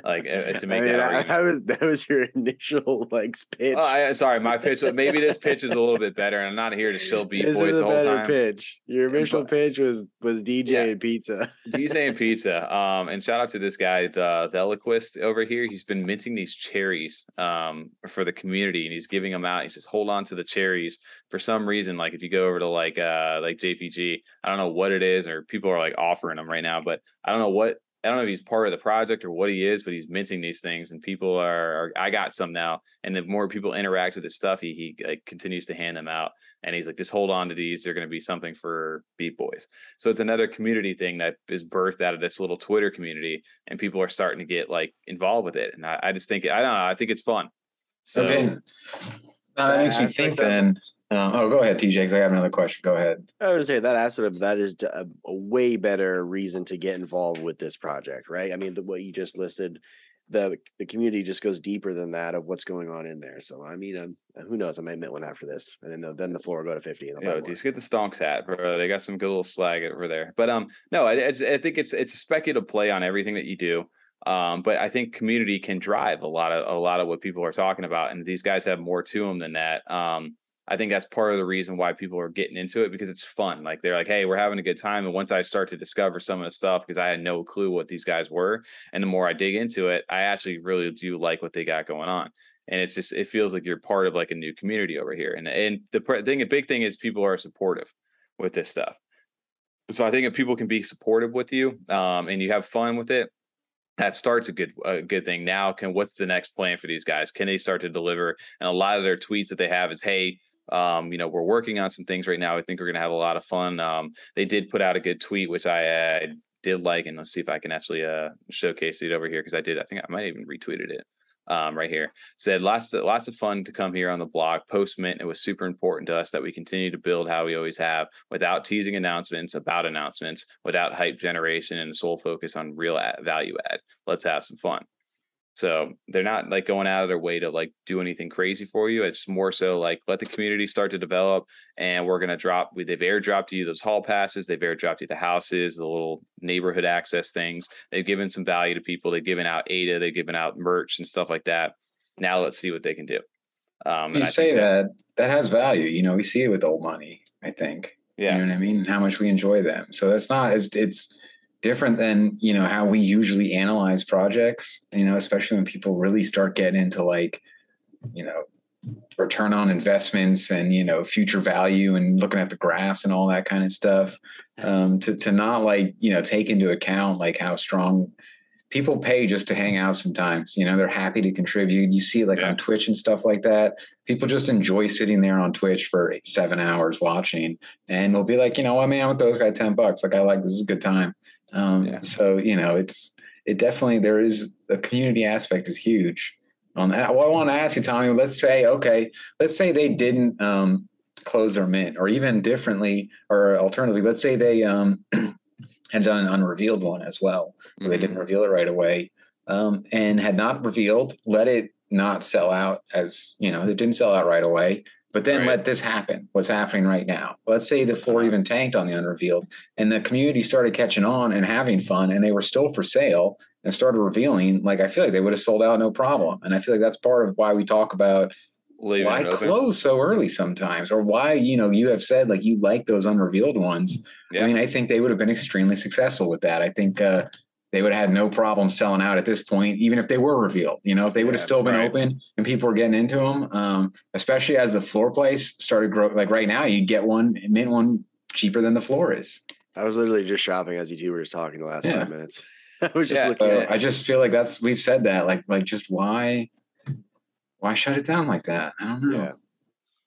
like to I make mean, that I- argument. that was that was your initial like pitch. Oh, I, sorry, my pitch. was- Maybe this pitch is a little bit better, and I'm not here to shill beat this boys is the a whole better time. pitch. Your initial but- pitch was was DJ Yeah. and pizza. DJ and pizza. Um, and shout out to this guy, the Veliquist over here. He's been minting these cherries um for the community and he's giving them out. He says, hold on to the cherries. For some reason, like if you go over to like uh like JPG, I don't know what it is, or people are like offering them right now, but I don't know what I don't know if he's part of the project or what he is, but he's minting these things and people are, are I got some now. And the more people interact with his stuff, he he like continues to hand them out. And he's like, just hold on to these. They're going to be something for Beat Boys. So it's another community thing that is birthed out of this little Twitter community, and people are starting to get like involved with it. And I, I just think I don't know. I think it's fun. So okay. Now that that makes me think of it- then. Um, oh, go ahead, TJ, because I have another question. Go ahead. I would say that aspect of that is a, a way better reason to get involved with this project, right? I mean, the, what you just listed the the community just goes deeper than that of what's going on in there. So I mean, um, who knows? I might admit one after this, and then the, then the floor will go to fifty. And Yo, just get the stonks hat, bro. They got some good little slag over there. But um, no, I, I think it's it's a speculative play on everything that you do. Um, but I think community can drive a lot of a lot of what people are talking about, and these guys have more to them than that. Um, I think that's part of the reason why people are getting into it because it's fun. Like they're like, hey, we're having a good time. And once I start to discover some of the stuff, because I had no clue what these guys were, and the more I dig into it, I actually really do like what they got going on. And it's just it feels like you're part of like a new community over here. And and the thing, a big thing is people are supportive with this stuff. So I think if people can be supportive with you, um, and you have fun with it, that starts a good a good thing. Now, can what's the next plan for these guys? Can they start to deliver? And a lot of their tweets that they have is, "Hey, um, you know, we're working on some things right now. I think we're going to have a lot of fun. Um, they did put out a good tweet, which I did like, and let's see if I can actually uh, showcase it over here because I did. I think I might even retweeted it um, right here. Said lots of lots of fun to come here on the blog. Postment. It was super important to us that we continue to build how we always have, without teasing announcements about announcements, without hype generation, and sole focus on real value add. Let's have some fun. So they're not like going out of their way to like do anything crazy for you. It's more so like let the community start to develop, and we're gonna drop. We they've airdropped you those hall passes. They've airdropped you the houses, the little neighborhood access things. They've given some value to people. They've given out ADA. They've given out merch and stuff like that. Now let's see what they can do. Um, you say that, that that has value. You know, we see it with old money. I think. Yeah. You know what I mean? How much we enjoy them. So that's not. It's it's different than you know how we usually analyze projects you know especially when people really start getting into like you know return on investments and you know future value and looking at the graphs and all that kind of stuff um, to, to not like you know take into account like how strong people pay just to hang out sometimes you know they're happy to contribute. You see like yeah. on twitch and stuff like that. People just enjoy sitting there on twitch for seven hours watching and they'll be like you know what man? With those guys 10 bucks. Like i like this is a good time um, yeah. So you know, it's it definitely there is the community aspect is huge. On that, well, I want to ask you, Tommy. Let's say okay, let's say they didn't um, close their mint, or even differently, or alternatively, let's say they um, had done an unrevealed one as well. Mm-hmm. They didn't mm-hmm. reveal it right away, um, and had not revealed, let it not sell out as you know, it didn't sell out right away. But then right. let this happen. What's happening right now? Let's say the floor even tanked on the unrevealed, and the community started catching on and having fun, and they were still for sale and started revealing. Like I feel like they would have sold out no problem, and I feel like that's part of why we talk about Leaving why close so early sometimes, or why you know you have said like you like those unrevealed ones. Yeah. I mean, I think they would have been extremely successful with that. I think uh, they would have had no problem selling out at this point, even if they were revealed. You know, if they would have yeah, still been right. open and people were getting into them, um, especially as the floor price started growing. Like right now, you get one mint one cheaper than the floor is. I was literally just shopping as you two were just talking the last yeah. five minutes. I was just yeah, looking. at I just feel like that's we've said that. Like, like just why, why shut it down like that? I don't know.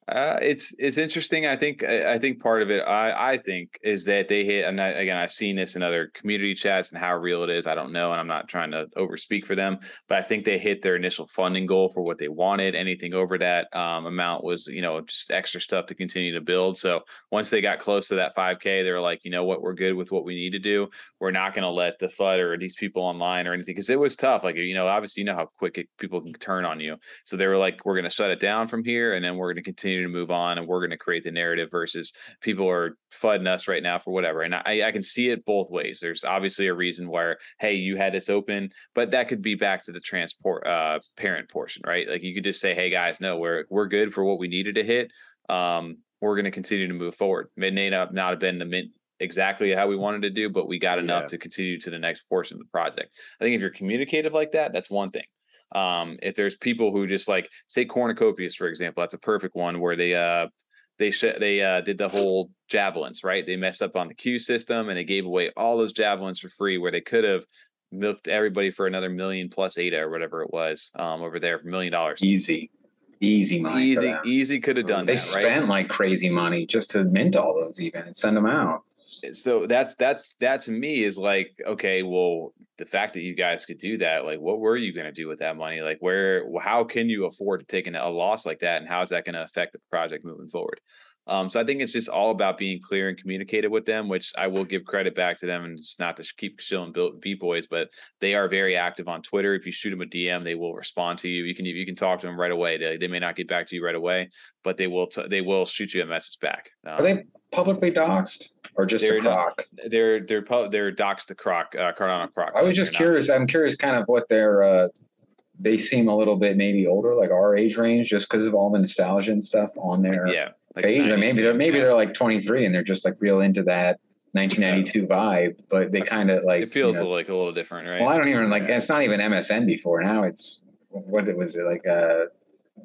Uh, it's it's interesting. I think I think part of it I I think is that they hit and I, again I've seen this in other community chats and how real it is. I don't know, and I'm not trying to overspeak for them, but I think they hit their initial funding goal for what they wanted. Anything over that um, amount was you know just extra stuff to continue to build. So once they got close to that 5K, they were like, you know what, we're good with what we need to do. We're not going to let the FUD or these people online or anything because it was tough. Like you know, obviously you know how quick it, people can turn on you. So they were like, we're going to shut it down from here, and then we're going to continue continue to move on and we're going to create the narrative versus people are fudding us right now for whatever. And I, I can see it both ways. There's obviously a reason where, hey, you had this open, but that could be back to the transport uh, parent portion, right? Like you could just say, hey guys, no, we're we're good for what we needed to hit. Um, we're going to continue to move forward. It may not, not have been the mint exactly how we wanted to do, but we got enough yeah. to continue to the next portion of the project. I think if you're communicative like that, that's one thing. Um, if there's people who just like say cornucopias, for example, that's a perfect one where they uh they sh- they uh, did the whole javelins right. They messed up on the queue system and they gave away all those javelins for free where they could have milked everybody for another million plus ADA or whatever it was um, over there for a million dollars. Easy, easy money. Easy, easy could have done. They that, spent right? like crazy money just to mint all those even and send them out so that's that's that to me is like okay well the fact that you guys could do that like what were you going to do with that money like where how can you afford to take a loss like that and how is that going to affect the project moving forward Um, so I think it's just all about being clear and communicated with them, which I will give credit back to them, and it's not to keep shilling Bill- beat boys, but they are very active on Twitter. If you shoot them a DM, they will respond to you. You can you can talk to them right away. They, they may not get back to you right away, but they will t- they will shoot you a message back. Are they publicly doxxed or just a They're not- croc? they're they're pu- they're docs to Croc uh, Cardano Croc. I was just They're not- curious. I'm curious, kind of what their. uh They seem a little bit maybe older, like our age range, just because of all the nostalgia and stuff on their Yeah, like page. Or maybe they're maybe they're like 23 and they're just like real into that 1992 vibe, but they kind of like it feels you know, like a little different, right? Well, I don't even like. It's not even MSN before. Now it's what it was it like uh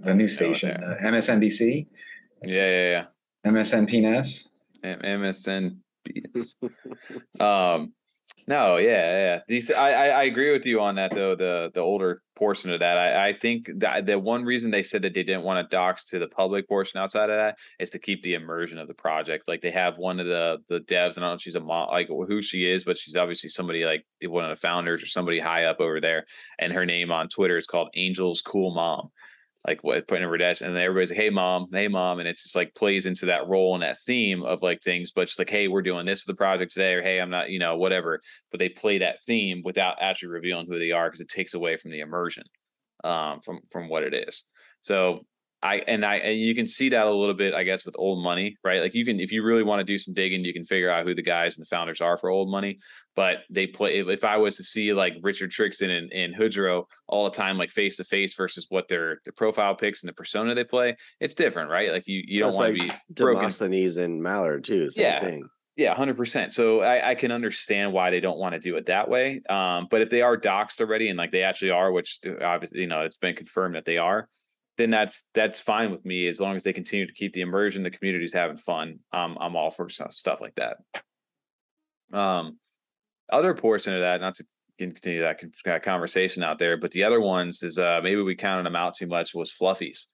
the new station uh, MSNBC. It's yeah, yeah, yeah. MSNPNS. MSN. um, no, yeah, yeah. I, I agree with you on that though. The the older portion of that, I, I think that the one reason they said that they didn't want to dox to the public portion outside of that is to keep the immersion of the project. Like they have one of the the devs, and I don't know if she's a mom, like who she is, but she's obviously somebody like one of the founders or somebody high up over there, and her name on Twitter is called Angel's Cool Mom like what putting over desk and then everybody's like hey mom hey mom and it's just like plays into that role and that theme of like things but it's like hey we're doing this for the project today or hey i'm not you know whatever but they play that theme without actually revealing who they are because it takes away from the immersion um from from what it is. So I and I and you can see that a little bit, I guess, with old money, right? Like you can, if you really want to do some digging, you can figure out who the guys and the founders are for old money. But they play. If, I was to see like Richard Trixon and, and all the time, like face to face versus what their their profile picks and the persona they play, it's different, right? Like you you don't want like to be broken. Demosthenes and Mallard too. Same Yeah. thing. Yeah, hundred percent. So I, I can understand why they don't want to do it that way. Um, but if they are doxxed already and like they actually are, which uh, obviously you know it's been confirmed that they are, then that's that's fine with me as long as they continue to keep the immersion, the community's having fun. Um, I'm all for stuff, like that. Um, other portion of that, not to continue that conversation out there, but the other ones is uh maybe we counted them out too much was Fluffies.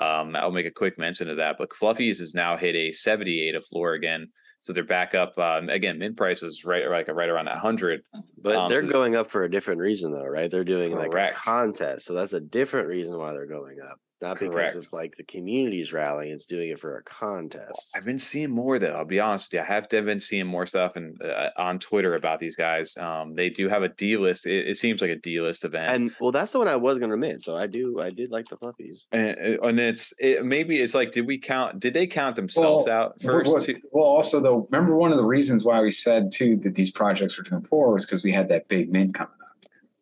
Um, I'll make a quick mention of that, but Fluffies has now hit a 78 of floor again. So they're back up. Um, again, mint price was right like right around hundred. But Um, they're so- going up for a different reason though, right? They're doing like a contest. So that's a different reason why they're going up. Not because Correct. it's like the community's rallying, it's doing it for a contest. I've been seeing more though. I'll be honest with you. I have been seeing more stuff and uh, on Twitter about these guys. Um, they do have a D list. It, it seems like a D list event. And well, that's the one I was gonna admit. So I do I did like the puppies. and, and it's it, maybe it's like did we count did they count themselves Well, out first well, well, also though, remember one of the reasons why we said too that these projects were doing poor was because we had that big mint coming up,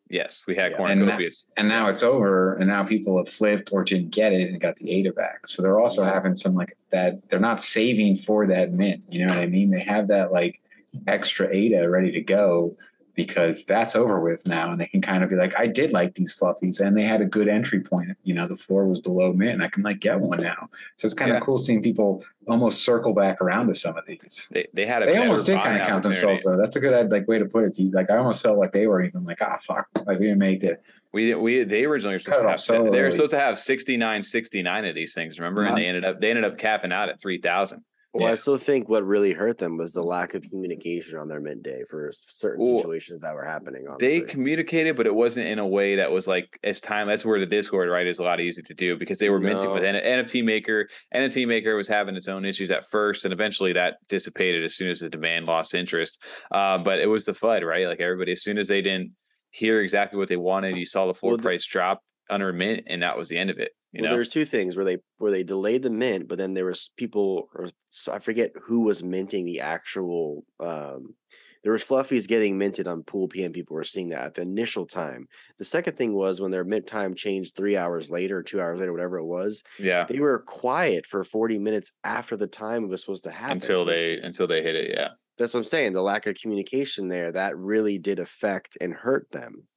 yes we had Yeah, yeah, and that- and now it's over, and now people have flipped or didn't get it and got the ADA back. So they're also having some like that. They're not saving for that mint. You know what I mean? They have that like extra ADA ready to go because that's over with now, and they can kind of be like, I did like these fluffies, and they had a good entry point. You know, the floor was below me and I can like get one now. So it's kind Yeah. of cool seeing people almost circle back around to some of these. they, they had a They almost did kind of count themselves though. That's a good like way to put it. To you. Like I almost felt like they were even like, ah, fuck, like we didn't make it. we didn't we they originally were supposed to have so they were supposed to have 69 69 of these things remember and Uh-huh. they ended up they ended up capping out at 3000 Well, I still think what really hurt them was the lack of communication on their midday for certain Well, situations that were happening. they communicated but it wasn't in a way that was like as time that's where the discord right is a lot easier to do because they were minting with No. N- nft maker nft maker was having its own issues at first and eventually that dissipated as soon as the demand lost interest uh, but it was the fud right like everybody as soon as they didn't hear exactly what they wanted you saw the floor Well, price drop under a mint and that was the end of it you well, know there's two things where they where they delayed the mint, but then there was people, or I forget who was minting the actual. um There was fluffies getting minted on pool PM. People were seeing that at the initial time. The second thing was when their mint time changed three hours later, two hours later, whatever it was. yeah They were quiet for 40 minutes after the time it was supposed to happen. until So they until they hit it yeah that's what I'm saying. The lack of communication there that really did affect and hurt them.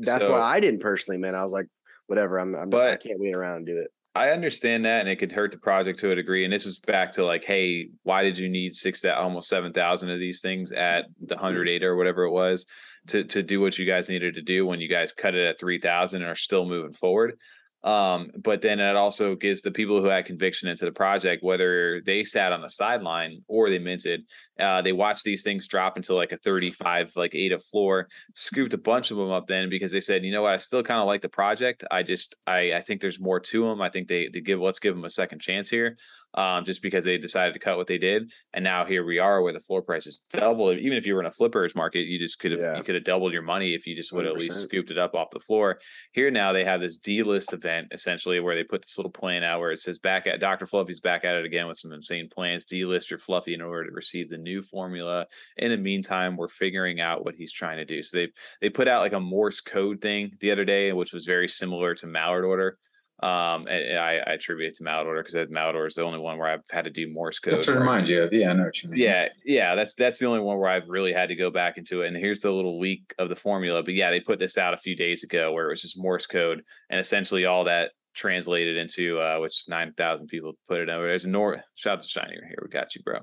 That's So- why I didn't personally, man. I was like, whatever. I'm, I'm just, I can't wait around and do it. I understand that, and it could hurt the project to a degree. And this is back to like, hey, why did you need six that almost seven thousand of these things at the hundred eight or whatever it was to to do what you guys needed to do when you guys cut it at three thousand and are still moving forward. Um, but then it also gives the people who had conviction into the project, whether they sat on the sideline or they minted, uh, they watched these things drop into like a 35, like eight of floor, scooped a bunch of them up then because they said, you know what, I still kind of like the project. I just, I, I think there's more to them. I think they, they give, let's give them a second chance here. um, just because they decided to cut what they did. And now here we are where the floor price is double. Even if you were in a flippers market, you just could have Yeah. you could have doubled your money if you just would have at least scooped it up off the floor. Here now they have this D list event essentially where they put this little plan out where it says back at Dr. Fluffy's back at it again with some insane plans. D list your Fluffy in order to receive the new formula. In the meantime, we're figuring out what he's trying to do. So they they put out like a Morse code thing the other day, which was very similar to Mallard order. Um, and, and I, I attribute it to Mallard order because Mallard order is the only one where I've had to do Morse code. Just to remind you of, yeah, I know what you mean. yeah, yeah, that's that's the only one where I've really had to go back into it. And here's the little leak of the formula. But yeah, they put this out a few days ago where it was just Morse code, and essentially all that translated into uh, which nine thousand people put it over. There's a Nor shout out to Shiny here. We got you, bro.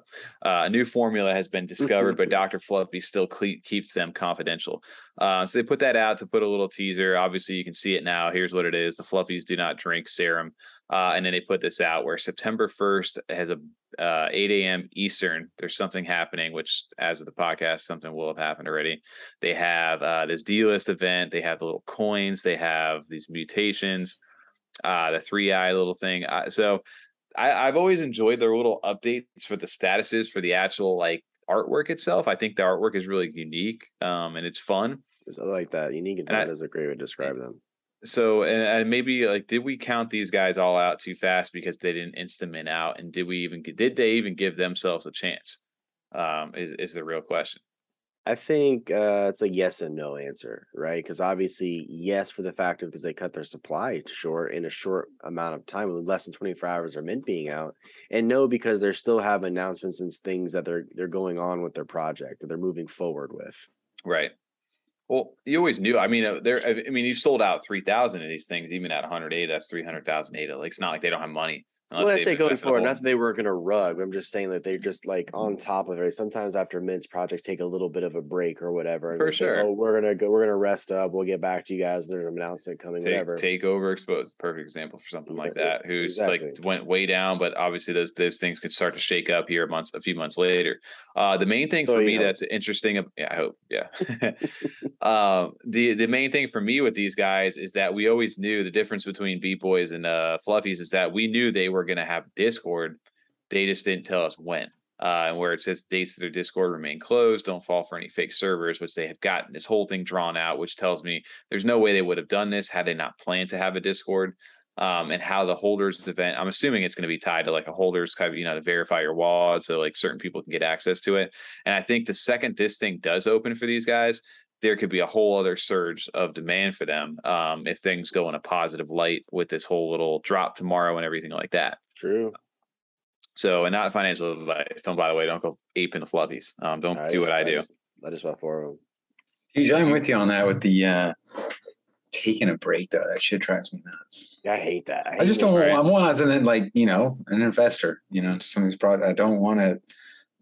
Uh, a new formula has been discovered, but Dr. Fluffy still cle- keeps them confidential. Uh, so they put that out to put a little teaser. Obviously, you can see it now. Here's what it is: the Fluffies do not drink serum. Uh, and then they put this out where September 1st has a uh, 8 a.m. Eastern. There's something happening, which as of the podcast, something will have happened already. They have uh, this D list event. They have the little coins. They have these mutations, uh, the three eye little thing. Uh, so I, I've always enjoyed their little updates for the statuses for the actual like artwork itself. I think the artwork is really unique um, and it's fun. I like that. Unique and And is a great way to describe them. So and, and maybe like did we count these guys all out too fast because they didn't instant mint out and did we even did they even give themselves a chance? Um, is is the real question. I think uh, it's a yes and no answer, right? Because obviously, yes, for the fact of because they cut their supply short in a short amount of time, less than 24 hours are mint being out, and no, because they still have announcements and things that they're they're going on with their project that they're moving forward with. Right. Well, you always knew. I mean, uh, there. I mean, you sold out three thousand of these things, even at 108. That's 300,000 ADA. Like, it's not like they don't have money. Unless when I say going forward, not that they were going to rug. I'm just saying that they're just like on top of it. Sometimes after mints, projects take a little bit of a break or whatever. For they say, sure. oh, we're gonna go. We're gonna rest up. We'll get back to you guys. There's an announcement coming. take, whatever. take over exposed perfect example for something like that who's exactly. like went way down but obviously those those things could start to shake up here months a few months later uh the main thing So for me hope. that's interesting yeah i hope yeah um the the main thing for me with these guys is that we always knew the difference between beat boys and uh fluffies is that we knew they were going to have discord they just didn't tell us when uh, and where it says dates of their Discord remain closed, don't fall for any fake servers, which they have gotten this whole thing drawn out, which tells me there's no way they would have done this had they not planned to have a Discord. Um, and how the holders event, I'm assuming it's going to be tied to like a holders kind of, you know, to verify your wallet so like certain people can get access to it. And I think the second this thing does open for these guys, there could be a whole other surge of demand for them um, if things go in a positive light with this whole little drop tomorrow and everything like that. True. So, and not financial advice. Don't, by the way, don't go ape in the fluffies. Um, don't do what I do. Just, I just bought four of them. Huge, I'm with you on that with the uh taking a break though. That shit drives me nuts. I hate that. I hate just don't Right. want I'm one as an like, you know, an investor, you know, some of these products I don't want to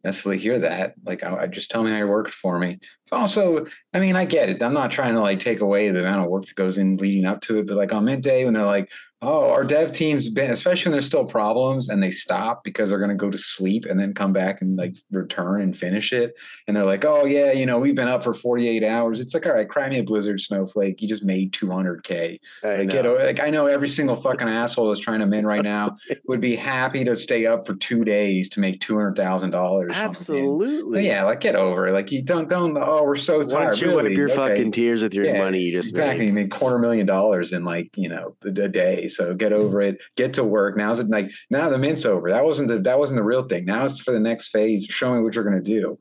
necessarily hear that. Like I, I just tell me how you worked for me. Also, I mean, I get it. I'm not trying to like take away the amount of work that goes in leading up to it, but like on midday when they're like, oh, our dev team's been, especially when there's still problems and they stop because they're going to go to sleep and then come back and like return and finish it. And they're like, oh, yeah, you know, we've been up for 48 hours. It's like, all right, cry me a blizzard snowflake. You just made 200K. I Like, get, know. like I know every single fucking asshole that's trying to min right now would be happy to stay up for two days to make two hundred thousand dollars. Absolutely. Yeah, like get over it. Like you don't don't. Oh, we're so Why tired. don't you wipe your Okay. fucking tears with your Yeah, money you just Exactly. You made? made quarter million dollars in like you know a day. So get over it. Get to work. Now's it like now the mint's over. That wasn't the that wasn't the real thing. Now it's for the next phase. Show me what you're gonna do.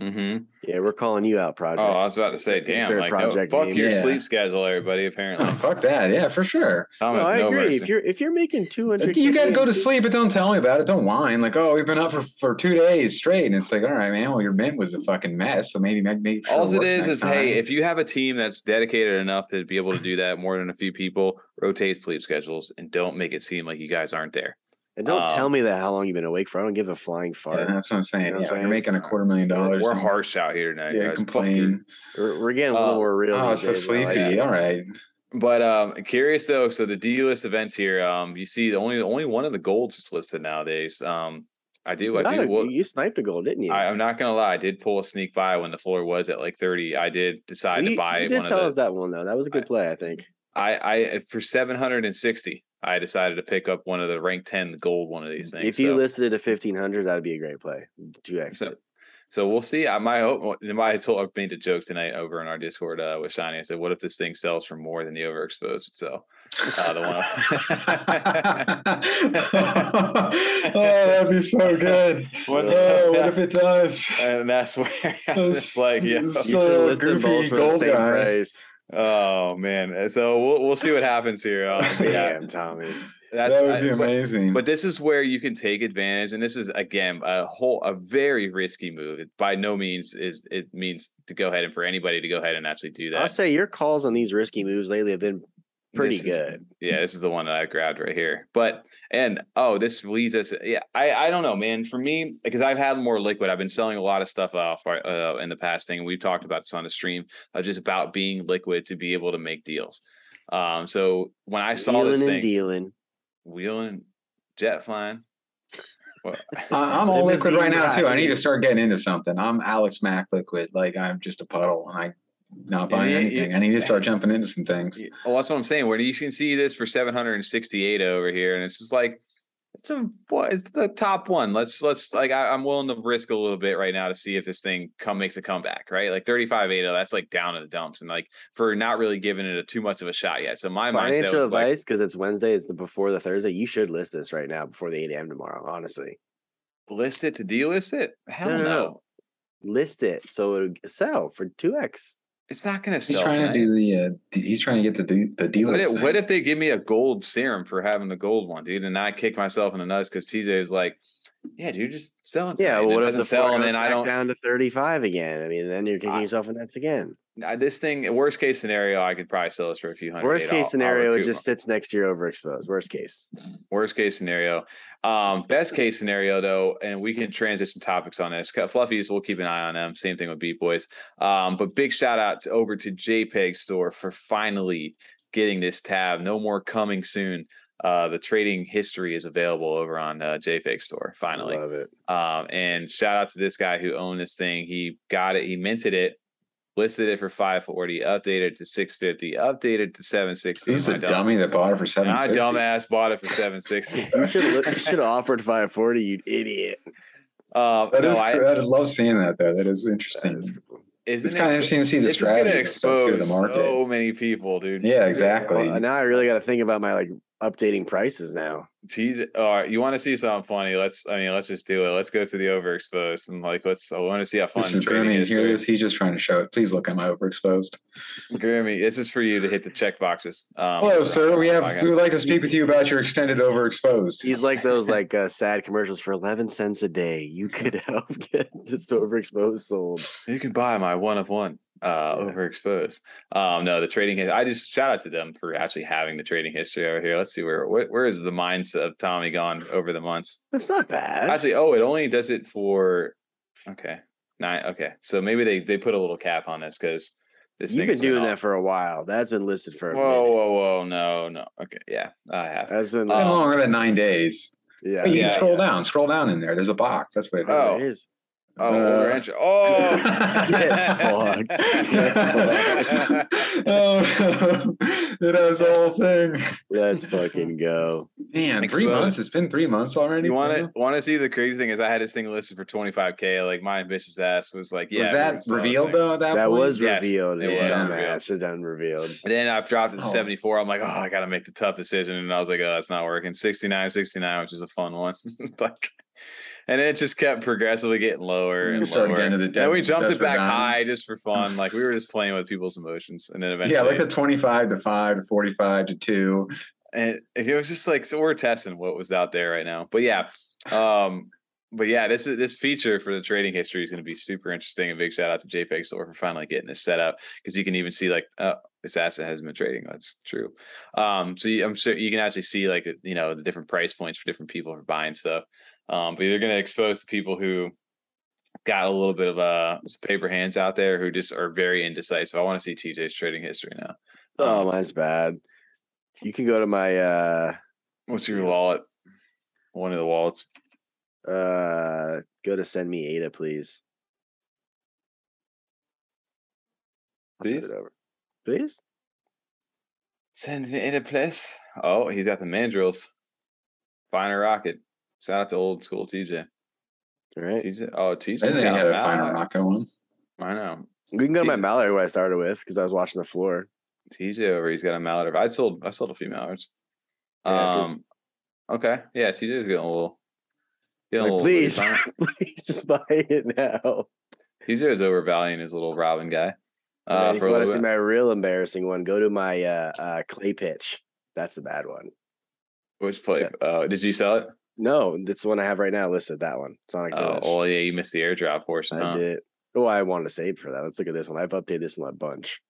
Mm-hmm. Yeah, we're calling you out, project. Oh. I was about to say, damn, Insert like, no, project fuck name. your Yeah. sleep schedule, everybody. Apparently, Oh, fuck that. Yeah, for sure. Tom no, I no agree. mercy. If you're if you're making two hundred, You got to go to sleep, but don't tell me about it. Don't whine. Like, oh, we've been up for, for two days straight, and it's like, all right, man. Well, your mint was a fucking mess, so maybe make, make sure. All it works is next is hey, if you have a team that's dedicated enough to be able to do that more than a few people, rotate sleep schedules and don't make it seem like you guys aren't there. And don't tell Um, me that how long you've been awake for. I don't give a flying Yeah, fart. that's what I'm saying. You know what yeah, I'm you're making a quarter million dollars. we're harsh out here tonight. Yeah, guys. Complain. We're, we're getting a Uh, little more real. Oh, these so days, and like sleepy. All right. But um, curious though. So the D list events here, um, you see the only only one of the golds is listed nowadays. Um, I do, I do. a- Well, you sniped a goal, didn't you? I, I'm not gonna lie. I did pull a sneak buy when the floor was at like 30. I did decide you, to buy you one did of tell the. us that one though. That was a good play, I think. I I for 760. I decided to pick up one of the rank 10 gold one of these things. If you so, listed it at fifteen hundred, that'd be a great play. Two X. So- so we'll see. I my hope I told I made a joke tonight over in our Discord uh, with Shiny. I said, "What if this thing sells for more than the overexposed would sell?" Uh, the oh, that'd be so good. What- oh, what if it does? and that's where it's like, yeah. You should list them both for the same guy. price. Oh man. So we'll we'll see what happens here. Um, yeah, Damn, Tommy. that's that would be but- amazing. But this is where you can take advantage, and this is again a whole a very risky move. It by no means is it means to go ahead and for anybody to go ahead and actually do that. I'll say your calls on these risky moves lately have been pretty This is- good. yeah, this is the one that I grabbed right here. But and oh, this leads us. Yeah, I I don't know, man. For me, because I've had more liquid, I've been selling a lot of stuff off uh, in the past thing. We've talked about this on the stream, uh, just about being liquid to be able to make deals. Um, so when I saw Wheeling this and dealing. wheeling, jet flying. Well, I- I'm all liquid right now too. I need to start getting into something. I'm Alex Mack liquid. Like I'm just a puddle, and I not buying Yeah, you- anything. I need to start jumping into some things. Yeah, Well, that's what I'm saying. When you can see this for 768 over here, and it's just like it's a what it's the top one. Let's let's like I, I'm willing to risk a little bit right now to see if this thing come makes a comeback, right? Like 35 that's like down in the dumps, and like for not really giving it a, too much of a shot yet. So my Financial advice because it's Wednesday. It's the before the Thursday. You should list this right now before the eight a.m. tomorrow. Honestly, list it to delist it. Hell No, no, no, no. list it so it'll sell for two x. it's not gonna sell. He's sell. trying to do the. Uh, d- he's trying to get the de- the dealer. What if, what if they give me a gold serum for having the gold one, dude? And I kick myself in the nuts because TJ is like, "Yeah, dude, just sell it." Yeah, well, what if the sell? And then I don't. down to thirty five again? I mean, then you're kicking I- yourself in the nuts again. This thing, worst case scenario, I could probably sell this for a few hundred. Worst. I'll- case I'll scenario, it just sits next to your overexposed. Worst case. Worst case scenario. Um, best case scenario, though, and we can transition topics on this. Fluffies, we'll keep an eye on them. Same thing with Beat Boys. Um, but big shout out to, over to JPEG Store for finally getting this tab. No more coming soon. Uh, the trading history is available over on uh, JPEG Store. Finally, Love it. um, and shout out to this guy who owned this thing. He got it. He minted it. Listed it for 540, updated to 650, updated to 760. This is a dumb- dummy that bought it for seven. my dumbass bought it for 760. You should you should have offered five forty. You idiot. Um, That no, is. I, I love seeing that though. That is interesting. is cool. isn't It's kind of interesting to see the strategy. is going to strategies and stuff, too, of expose the market. so many people, dude. Yeah, exactly. Well, now I really got to think about my like updating prices now. TJ, all right, you want to see something funny? Let's, I mean, let's just do it. Let's go to the overexposed and like, let's. I want to see how fun This is trading Grimmy. is. Here dude. it is. He's just trying to show it. Please look at my overexposed. Grimmy, this is for you to hit the check boxes. Um, Hello, sir. We have. We would like to speak with you about your extended overexposed. He's like those like uh, sad commercials for eleven cents a day. You could help get this overexposed sold. You can buy my one of one uh Yeah. overexposed. Um no, the trading his- I just shout out to them for actually having the trading history over here. Let's see where where, where is the mindset of Tommy gone over the months? That's not bad. Actually, oh, it only does it for okay. Nine okay. So maybe they they put a little cap on this because this You've thing's been doing on- that for a while. That's been listed for a Whoa, minute. whoa, whoa, no, no. Okay, yeah, I have. That's been Um, longer than nine days. yeah. Hey, you yeah, can scroll yeah. down. Scroll down in there. There's a box. That's what it is. Oh. It is. Oh, older uh, entry. Oh, Get fucked. Oh, it has a whole thing. Let's fucking go. Man, three Exposed. months. It's been three months already. You want to want to see the crazy thing is I had this thing listed for 25k. Like my ambitious ass was like, yeah. was that gonna sell this revealed though? At that, That point? was revealed. it It was was revealed. dumbass. Should done revealed. And then I've dropped it to Oh. 74. I'm like, oh, I got to make the tough decision. And I was like, oh, that's not working. 69, 69, which is a fun one. like, and it just kept progressively getting lower and lower. getting to the and then we jumped it back high just for fun. Like we were just playing with people's emotions. And then eventually, Yeah, like the twenty-five to five to forty-five to two. and it was just like so we're testing what was out there right now but yeah um but yeah this is this feature for the trading history is going to be super interesting A big shout out to jpeg store for finally getting this set up because you can even see like uh this asset has been trading that's true um so you, i'm sure you can actually see like you know the different price points for different people for buying stuff um but you're going to expose the people who got a little bit of uh paper hands out there who just are very indecisive i want to see tj's trading history now Oh, Um, mine's bad. You can go to my uh what's your wallet one of the wallets uh go to send me Ada, please. I'll send Please? it over. Please? Sends me in a place. Oh, he's got the mandrills. Find a rocket. Shout out to old school TJ. All right. TJ. Oh, TJ. I didn't think he had a finer Mallard. rocket one. I know. We can go to my Jesus. mallard what I started with because I was watching the floor. TJ over. He's got a mallard. I sold. I sold a few mallards. Yeah, 'cause- um. Okay. Yeah. TJ's getting a little. Getting Like, a little please, please just buy it now. TJ was overvaluing his little Robin guy. Uh, then if for you want to see bit. my real embarrassing one, go to my uh, uh, clay pitch. That's the bad one. Which play? Uh, did you sell it? No, that's the one I have right now listed. That one, Sonic Oh, Village. well, yeah. You missed the airdrop portion. I huh? did. Oh, I wanted to save for that. Let's look at this one. I've updated this one a bunch.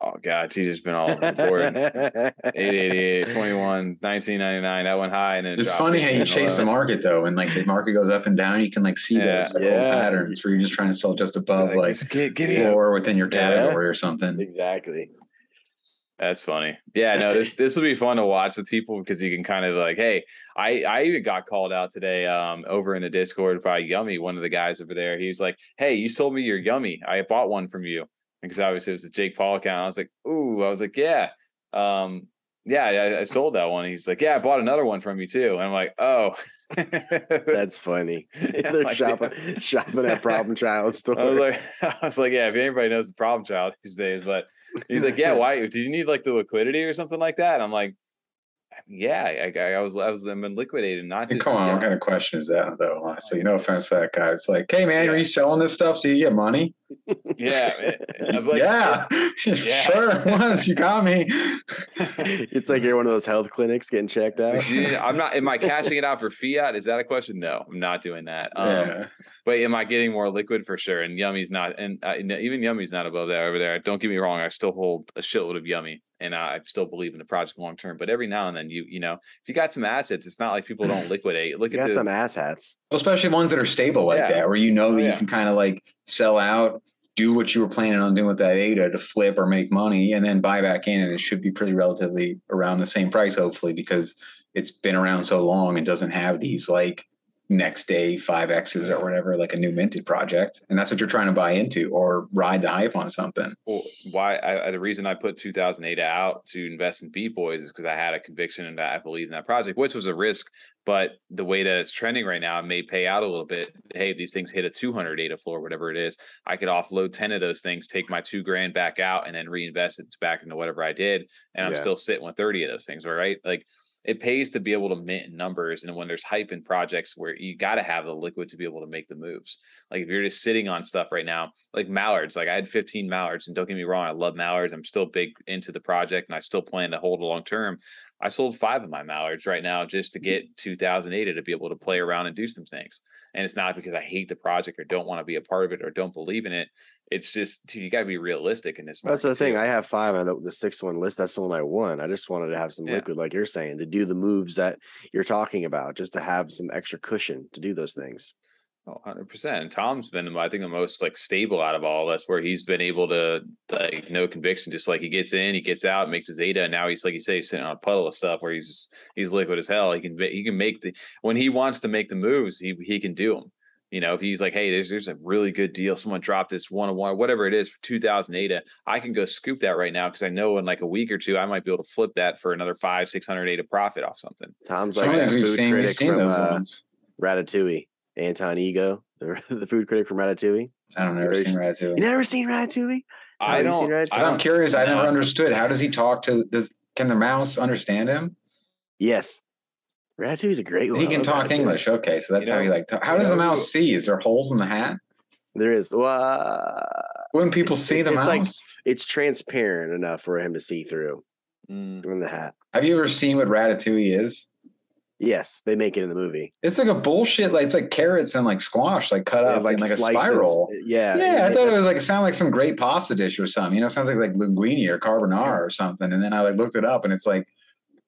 Oh God, TJ's been all important. 888, 21, 1999. That went high and then it It's funny how you 15, chase the market though, and like the market goes up and down. You can like see Yeah. those like, Yeah. patterns where you're just trying to sell just above Like, like just get get in. floor within your Yeah. category or something. exactly. That's funny. Yeah, no, this this will be fun to watch with people because you can kind of like, hey, I I even got called out today um over in the Discord by Yummy, one of the guys over there. He was like, Hey, you sold me your Yummy. I bought one from you. Because obviously it was the Jake Paul account. I was like, ooh, I was like, yeah. Um, yeah, I, I sold that one. He's like, Yeah, I bought another one from you too. And I'm like, oh. That's funny. Yeah, They're like, shopping, shopping at Problem Child store. I was like, I was like, yeah, if anybody knows the problem child these days, but he's like, yeah, why? Do you need like the liquidity or something like that? I'm like, yeah, I, I, I was, I was, I'm been liquidated, not Hey, just. come on, yeah. what kind of question is that though? Honestly, no offense to that guy. It's like, hey man, are you selling this stuff so you get money? Yeah, like, yeah, sure it was. You got me. it's like you're one of those health clinics getting checked out. I'm not. Am I cashing it out for fiat? Is that a question? No, I'm not doing that. Um, yeah. But am I getting more liquid for sure? And Yummy's not, and uh, even Yummy's not above that over there. Don't get me wrong. I still hold a shitload of Yummy, and I I still believe in the project long term. But every now and then, you you know, if you got some assets, it's not like people don't liquidate. Look You at got the, some assets. Well, especially ones that are stable like Yeah. that, where you know Oh, that yeah. you can kind of like sell out, do what you were planning on doing with that ADA to flip or make money, and then buy back in, and it should be pretty relatively around the same price, hopefully, because it's been around so long and doesn't have these like next day five X's or whatever, like a new minted project, and that's what you're trying to buy into or ride the hype on something. Well, why I, I- the reason I put 2008 out to invest in Beat Boys is because I had a conviction and I believe in that project, which was a risk. But the way that it's trending right now, it may pay out a little bit. Hey, these things hit a 200 ADA floor, whatever it is. I could offload 10 of those things, take my two grand back out, and then reinvest it back into whatever I did. And I'm Yeah. still sitting with 30 of those things, right? Like it pays to be able to mint numbers. And when there's hype in projects where you got to have the liquid to be able to make the moves. Like if you're just sitting on stuff right now, like mallards, like I had 15 mallards, and don't get me wrong, I love mallards. I'm still big into the project, and I still plan to hold a long term. I sold five of my mallards right now just to mm-hmm. get 2008 to be able to play around and do some things. And it's not because I hate the project or don't want to be a part of it or don't believe in it. It's just dude, you got to be realistic in this. That's the market, thing. too. I have five on the, the sixth one list. That's the one I won. I just wanted to have some Yeah. liquid, like you're saying, to do the moves that you're talking about, just to have some extra cushion to do those things. Oh, 100%. And Tom's been, I think, the most like stable out of all of us, where he's been able to like no conviction, just like he gets in, he gets out, makes his ADA, and now he's like you say, he's sitting on a puddle of stuff where he's just, he's liquid as hell. He can he can make the when he wants to make the moves, he he can do them. You know, if he's like, hey, there's there's a really good deal. Someone dropped this one on one, whatever it is for 2000 ADA. I can go scoop that right now because I know in like a week or two, I might be able to flip that for another five, 600 ADA profit off something. Tom's like of that these we've food seen, we've critic seen from those uh. Ratatouille, Anton Ego, the, the food critic from Ratatouille. I don't know, never seen Ratatouille. You never seen Ratatouille? I have you seen don't, Ratatouille? I Because I'm curious, I never understood. How does he talk to does can the mouse understand him? Yes. Ratatouille's a great one. He can talk Ratatouille. English. Okay, so that's You how he like. ta- how you does the mouse who- see? Is there holes in the hat? There is. Well, uh, Wouldn't people see the it's mouse? like it's transparent enough for him to see through Mm. in the hat. Have you ever seen what Ratatouille is? Yes, they make it in the movie. It's like a bullshit. Like it's like carrots and like squash, like cut They up have, in like a spiral. Uh, yeah. Yeah, I they- thought it was like it sounded like some great pasta dish or something. You know, it sounds like like linguine or carbonara or something. And then I like looked it up, and it's like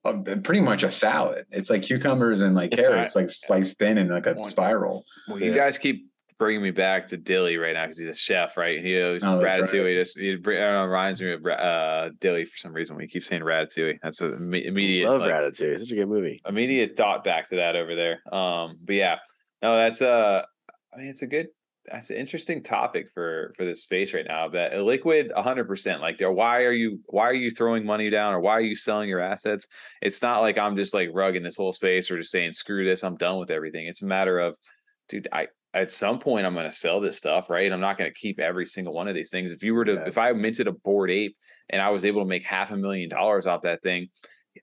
a, pretty much a salad. It's like cucumbers and like carrots, like sliced thin in like a spiral. Well, you Yeah. guys keep bringing me back to Dilly right now because he's a chef, right? He knows Oh, Ratatouille. Just br- I don't know, reminds me of uh, Dilly for some reason. We keep saying Ratatouille. That's an imme- immediate, love like, Ratatouille. Such a good movie. immediate thought back to that over there. Um, but yeah, no, that's uh, I mean, it's a good. that's an interesting topic for for this space right now. But liquid, hundred percent. Like, why are you why are you throwing money down, or why are you selling your assets? It's not like I'm just like rugging this whole space or just saying screw this, I'm done with everything. It's a matter of, dude, I at some point I'm going to sell this stuff, right? I'm not going to keep every single one of these things. If you were to, yeah. if I minted a Bored Ape and I was able to make half a million dollars off that thing,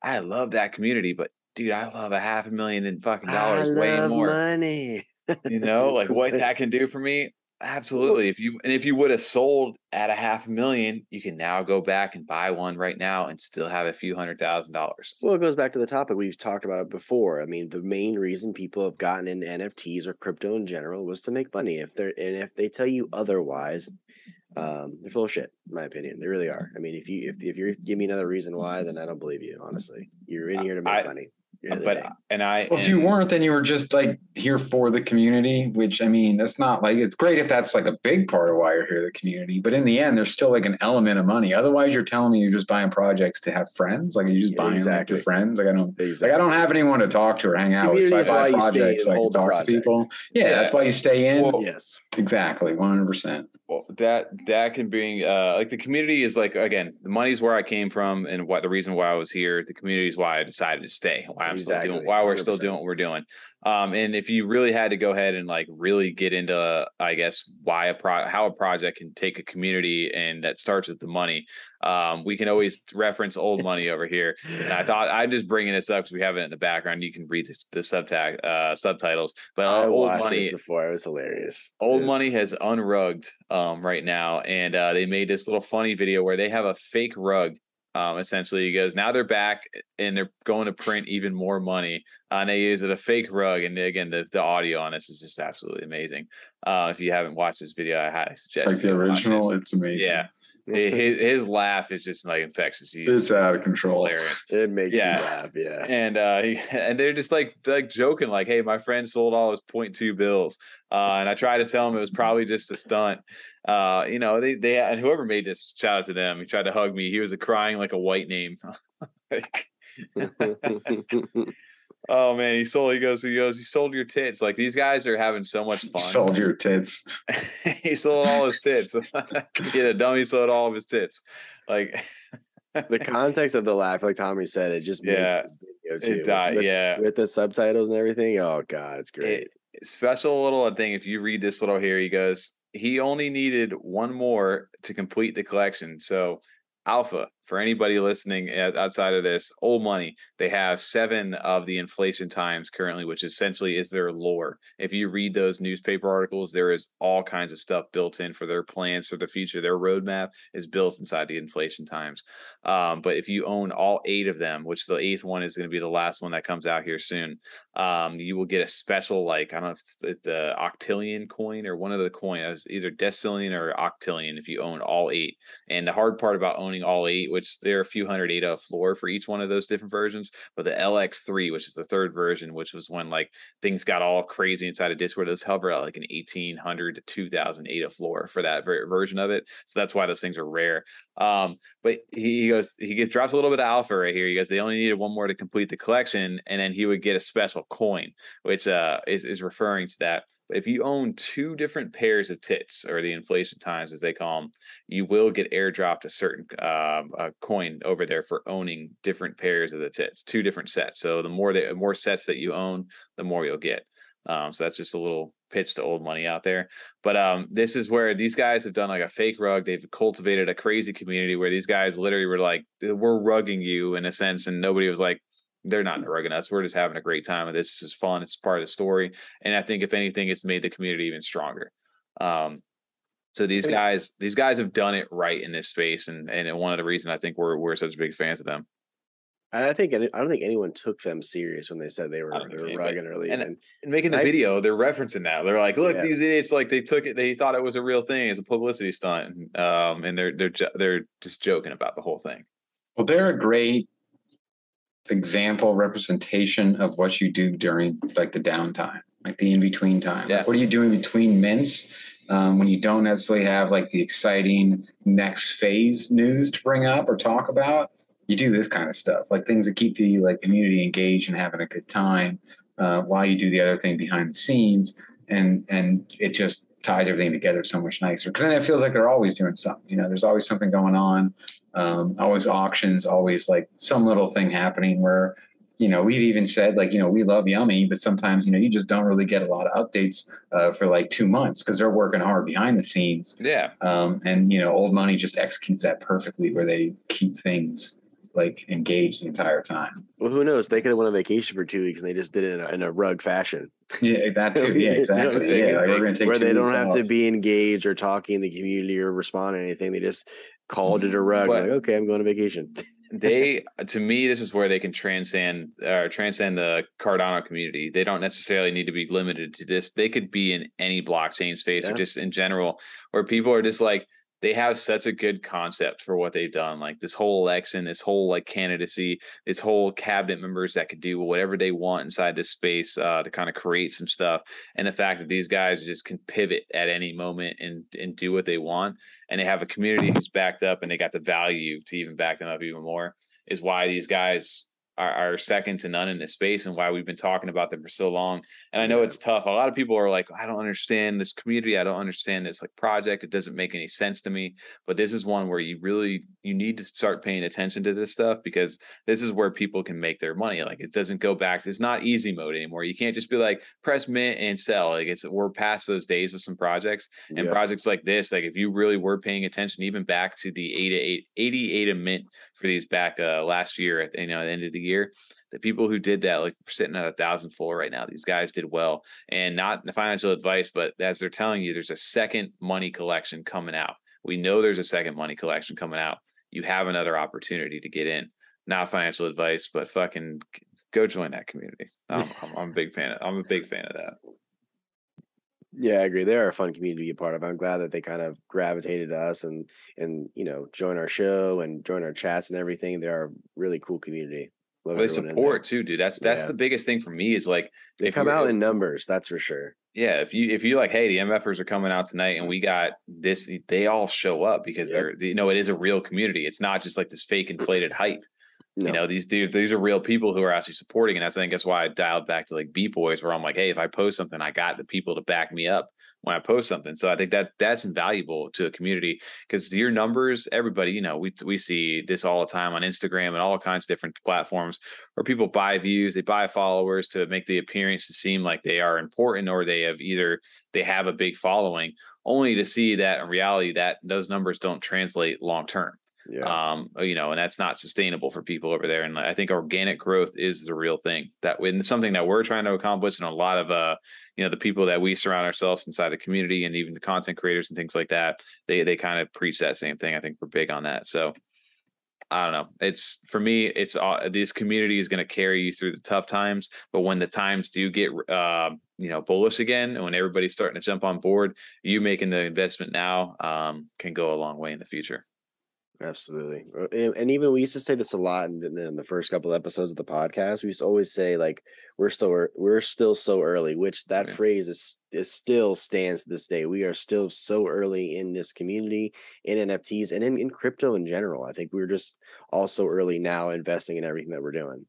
I love that community, but dude, I love a half a million in fucking dollars way more money. you know, like what that can do for me. Absolutely. If you and if you would have sold at a half million, you can now go back and buy one right now and still have a few hundred thousand dollars. Well, it goes back to the topic we've talked about it before. I mean, the main reason people have gotten into NFTs or crypto in general was to make money. If they're and if they tell you otherwise, um, they're full of shit, in my opinion. They really are. I mean, if you if if you give me another reason why, then I don't believe you. Honestly, you're in here to make I, money but and I well, and, if you weren't, then you were just like here for the community. Which I mean, that's not like it's great if that's like a big part of why you're here, the community. But in the end, there's still like an element of money. Otherwise, you're telling me you're just buying projects to have friends. Like you just yeah, buying exactly. like your friends. Like I don't exactly. like I don't have anyone to talk to or hang out with. So I buy projects so I can talk projects. to people. Yeah, yeah, that's why you stay in. Well, yes, exactly, one hundred percent well that that can bring uh like the community is like again the money's where i came from and what the reason why i was here the community is why i decided to stay why i'm exactly. still doing why we're 100%. still doing what we're doing um and if you really had to go ahead and like really get into i guess why a pro how a project can take a community and that starts with the money um, we can always reference old money over here. And I thought I'm just bringing this up because we have it in the background. You can read the subtag uh, subtitles. But uh, old money before it was hilarious. Old was... money has unrugged um, right now, and uh, they made this little funny video where they have a fake rug um, essentially, he goes, now they're back and they're going to print even more money. Uh, and they use it a fake rug. And again, the, the audio on this is just absolutely amazing. Uh, if you haven't watched this video, I highly suggest like the original. It. It's amazing. Yeah, his, his laugh is just like infectious. He's it's out of control. Hilarious. It makes yeah. you laugh, yeah. And uh, he, and they're just like like joking, like, "Hey, my friend sold all his point two bills," uh, and I tried to tell him it was probably just a stunt. Uh, you know, they they and whoever made this, shout out to them. He tried to hug me. He was a crying like a white name. like, Oh man, he sold. He goes. He goes. He sold your tits. Like these guys are having so much fun. He Sold your tits. he sold all his tits. Get a dummy sold all of his tits. Like the context of the laugh, like Tommy said, it just makes yeah, this video too. It died, with, yeah, with the subtitles and everything. Oh god, it's great. It, special little thing. If you read this little here, he goes. He only needed one more to complete the collection. So Alpha, for anybody listening outside of this, old money, they have seven of the inflation times currently, which essentially is their lore. If you read those newspaper articles, there is all kinds of stuff built in for their plans for the future. Their roadmap is built inside the inflation times. Um, but if you own all eight of them, which the eighth one is going to be the last one that comes out here soon, um, you will get a special, like, I don't know if it's the octillion coin or one of the coins, either decillion or octillion if you own all eight. And the hard part about owning all eight, which there are a few hundred ADA floor for each one of those different versions, but the LX3, which is the third version, which was when like things got all crazy inside of Discord, those hover at like an 1800 to 2000 ADA floor for that ver- version of it. So that's why those things are rare. Um, but he, he goes, he gets drops a little bit of alpha right here. He goes, they only needed one more to complete the collection, and then he would get a special coin, which uh is, is referring to that. But if you own two different pairs of tits, or the inflation times as they call them, you will get airdropped a certain um, a coin over there for owning different pairs of the tits, two different sets. So the more the more sets that you own, the more you'll get. Um, so that's just a little pitch to old money out there. But um, this is where these guys have done like a fake rug. They've cultivated a crazy community where these guys literally were like, "We're rugging you" in a sense, and nobody was like, "They're not rugging us. We're just having a great time. This is fun. It's part of the story." And I think if anything, it's made the community even stronger. Um, so these guys, these guys have done it right in this space, and and one of the reasons I think we're we're such big fans of them. I think I don't think anyone took them serious when they said they were they were rugging early. And, and, and making the I, video, they're referencing that. They're like, "Look, yeah. these idiots! Like they took it. They thought it was a real thing as a publicity stunt, um, and they're they're they're just joking about the whole thing." Well, they're a great example representation of what you do during like the downtime, like the in between time. Yeah. Like, what are you doing between mints um, when you don't necessarily have like the exciting next phase news to bring up or talk about? You do this kind of stuff, like things that keep the like community engaged and having a good time uh, while you do the other thing behind the scenes, and and it just ties everything together so much nicer. Because then it feels like they're always doing something. You know, there's always something going on. Um, always auctions, always like some little thing happening where you know, we've even said like, you know, we love Yummy, but sometimes, you know, you just don't really get a lot of updates uh, for like two months because they're working hard behind the scenes. Yeah. Um, and, you know, Old Money just executes that perfectly where they keep things like engaged the entire time. Well, who knows? They could have went on vacation for two weeks and they just did it in a, in a rug fashion. Yeah, that too. Yeah, exactly. yeah, like we're gonna take where they don't have off. to be engaged or talking in the community or respond to anything. They just called it a rug. But, like, okay, I'm going on vacation. they to me this is where they can transcend or transcend the cardano community they don't necessarily need to be limited to this they could be in any blockchain space yeah. or just in general where people are just like they have such a good concept for what they've done. Like this whole election, this whole like candidacy, this whole cabinet members that could do whatever they want inside this space uh, to kind of create some stuff. And the fact that these guys just can pivot at any moment and and do what they want, and they have a community who's backed up, and they got the value to even back them up even more, is why these guys are, are, second to none in this space and why we've been talking about them for so long. And I know it's tough. A lot of people are like, I don't understand this community. I don't understand this like project. It doesn't make any sense to me. But this is one where you really you need to start paying attention to this stuff because this is where people can make their money. Like it doesn't go back. It's not easy mode anymore. You can't just be like press mint and sell. Like it's we're past those days with some projects and yeah. projects like this. Like if you really were paying attention, even back to the 88, 88 a mint for these back uh, last year at you know at the end of the year the people who did that, like we're sitting at a thousand full right now. These guys did well, and not the financial advice, but as they're telling you, there's a second money collection coming out. We know there's a second money collection coming out. You have another opportunity to get in. Not financial advice, but fucking go join that community. I'm, I'm, I'm a big fan. Of, I'm a big fan of that. Yeah, I agree. They're a fun community to be a part of. I'm glad that they kind of gravitated to us and and you know join our show and join our chats and everything. They're a really cool community. Love well, they support too, dude. That's that's yeah. the biggest thing for me is like they come out in numbers. That's for sure. Yeah, if you if you like, hey, the MFers are coming out tonight, and we got this. They all show up because yep. they're you know it is a real community. It's not just like this fake inflated hype. No. You know, these, these these are real people who are actually supporting, and that's I think that's why I dialed back to like Beat Boys, where I'm like, hey, if I post something, I got the people to back me up when I post something. So I think that that's invaluable to a community because your numbers, everybody, you know, we we see this all the time on Instagram and all kinds of different platforms where people buy views, they buy followers to make the appearance to seem like they are important or they have either they have a big following, only to see that in reality that those numbers don't translate long term. Yeah. Um, you know, and that's not sustainable for people over there. And I think organic growth is the real thing that when something that we're trying to accomplish and a lot of uh, you know, the people that we surround ourselves inside the community and even the content creators and things like that, they they kind of preach that same thing. I think we're big on that. So I don't know. It's for me. It's uh, this community is going to carry you through the tough times, but when the times do get, uh, you know, bullish again, and when everybody's starting to jump on board, you making the investment now um, can go a long way in the future. Absolutely. Uh, and, and even we used to say this a lot in, in the first couple of episodes of the podcast. We used to always say like we're still we're still so early, which that yeah. phrase is is still stands to this day. We are still so early in this community, in NFTs and in, in crypto in general. I think we're just also early now investing in everything that we're doing.